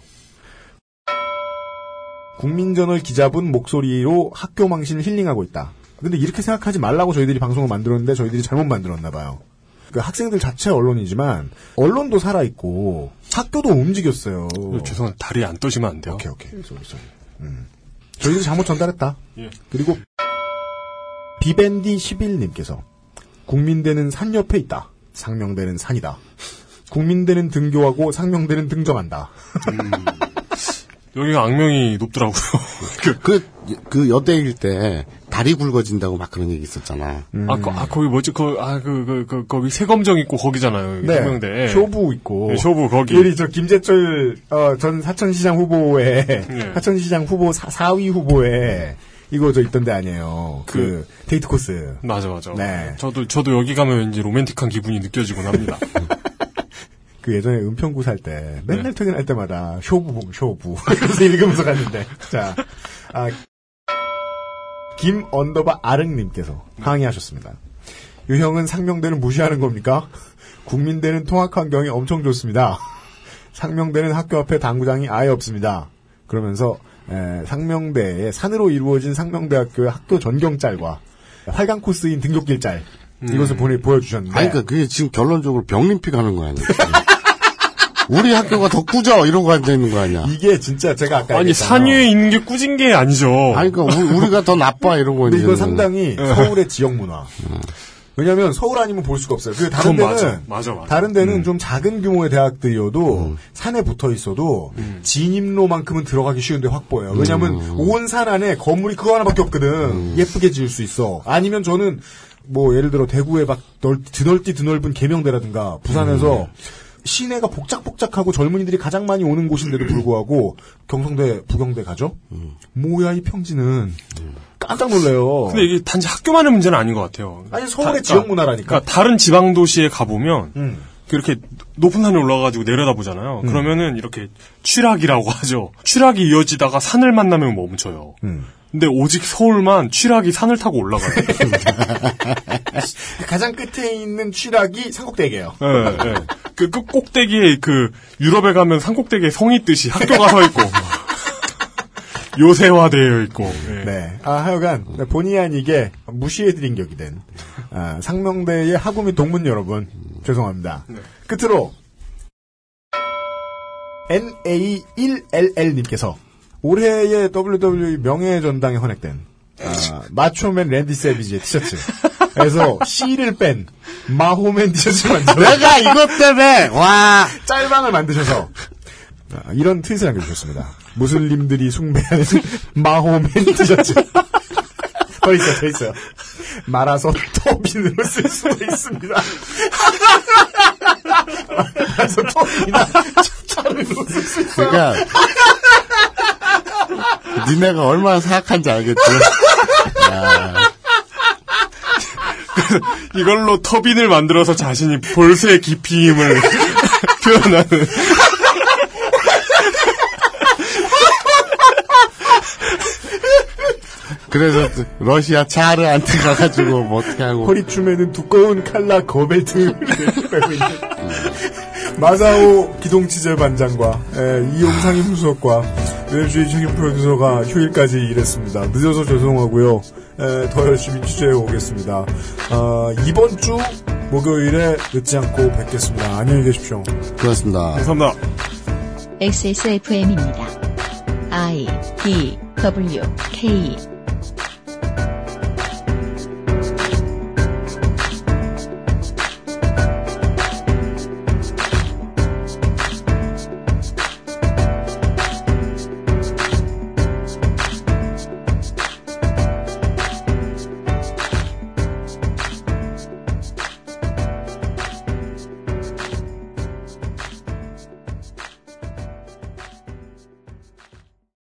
국민저널 기자분 목소리로 학교 망신을 힐링하고 있다. 근데 이렇게 생각하지 말라고 저희들이 방송을 만들었는데 저희들이 잘못 만들었나 봐요. 그 학생들 자체 언론이지만 언론도 살아 있고 학교도 움직였어요. 죄송한 다리 안 떠시면 안 돼요. 오케이 오케이. 음. 저희들이 잘못 전달했다. 예. 그리고 비밴디 11님께서 국민대는 산 옆에 있다. 상명대는 산이다. 국민대는 등교하고 상명대는 등정한다. 여기가 악명이 높더라고요. 그, 그 여대일 때 다리 굵어진다고 막 그런 얘기 있었잖아. 아, 거, 아, 거기 뭐지? 거, 아, 그, 그, 그, 거기 세검정 있고 거기잖아요. 여기 네. 해명대. 쇼부 있고. 네, 쇼부 거기. 우리 저 김재철 어, 전 사천시장 후보에 네. 사천시장 후보 사, 4위 후보에 이거 저 있던데 아니에요. 그, 데이트 코스. 맞아, 맞아. 네. 저도, 저도 여기 가면 왠지 로맨틱한 기분이 느껴지곤 합니다. <laughs> 그 예전에 은평구 살 때 맨날 퇴근할 때마다 쇼부 봉 쇼부 <laughs> 그래서 읽으면서 갔는데 자 아, 김 언더바 아릉님께서 항의하셨습니다. 유형은 상명대는 무시하는 겁니까? 국민대는 통학 환경이 엄청 좋습니다. 상명대는 학교 앞에 당구장이 아예 없습니다. 그러면서 에, 상명대의 산으로 이루어진 상명대학교의 학교 전경 짤과 활강 코스인 등굣길 짤 이것을 보내 보여주셨는데 아니, 그러니까 그게 지금 결론적으로 병림피 가는 거 아니야? 우리 학교가 더 꾸져 이러고 앉아 있는 거 아니야? 이게 진짜 제가 아까 아니. 산 위에 있는 게 꾸진 게 아니죠. 아니, 그러니까 우- 우리가 더 나빠 이러고 근데 이제 이건 상당히 네. 서울의 지역 문화. 왜냐하면 서울 아니면 볼 수가 없어요. 그 다른 데는 맞아. 맞아, 맞아. 다른 데는 좀 작은 규모의 대학들이어도 산에 붙어 있어도 진입로만큼은 들어가기 쉬운데 확보해요. 왜냐하면 온 산 안에 건물이 그거 하나밖에 없거든. 예쁘게 지을 수 있어. 아니면 저는 뭐 예를 들어 대구에 막 넓, 드넓디 드넓은 계명대라든가 부산에서 시내가 복작복작하고 젊은이들이 가장 많이 오는 곳인데도 불구하고 경성대 부경대 가죠? 뭐야 이 평지는 깜짝 놀래요. 근데 이게 단지 학교만의 문제는 아닌 것 같아요. 아니 서울의 다- 지역 그러니까- 문화라니까. 그러니까 다른 지방 도시에 가 보면 음. 이렇게 높은 산에 올라가가지고 내려다 보잖아요. 그러면은 이렇게 취락이라고 <laughs> 하죠. 취락이 이어지다가 산을 만나면 멈춰요. 음. 근데 오직 서울만 취락이 산을 타고 올라가요. <laughs> 가장 끝에 있는 취락이 상곡대게요. 예, 예. 그끝 꼭대기에 그 유럽에 가면 산 꼭대기에 성이 있듯이 학교가 서 있고 <laughs> 요새화되어 있고. 예. 네. 아, 하여간, 본의 아니게 무시해드린 격이 된, 아, 상명대의 학우 및 동문 여러분, 죄송합니다. 끝으로, NA1LL님께서 올해의 WWE 명예전당에 헌액된, 아, 마초맨 랜디 세비지의 티셔츠에서 C를 뺀 마호맨 티셔츠 만들어 내가 이것 때문에 와 짤방을 만드셔서 아, 이런 트윗을 남겨주셨습니다. 무슬림들이 숭배하는 마호맨 티셔츠. 더 있어요, 더 있어요. 말아서 <laughs> 토빈으로 쓸 수도 있습니다. 말아서 토빈이나 차르로 쓸 수 있어요. 그러니까 니네가 얼마나 사악한지 알겠지? 야, 이걸로 터빈을 만들어서 자신이 볼수의 깊이 힘을 <laughs> 표현하는. 그래서 러시아 차르한테 가가지고 뭐 어떻게 하고 허리춤에는 두꺼운 칼라 거벨트를 <laughs> 빼고 있는 마사오 기동치제 반장과 에, 이용상임 후속과 외주의 책임 프로듀서가 휴일까지 일했습니다. 늦어서 죄송하고요. 에, 더 열심히 취재해 오겠습니다. 아, 이번 주 목요일에 늦지 않고 뵙겠습니다. 안녕히 계십시오. 그렇습니다. 감사합니다. XSFM입니다. I D W K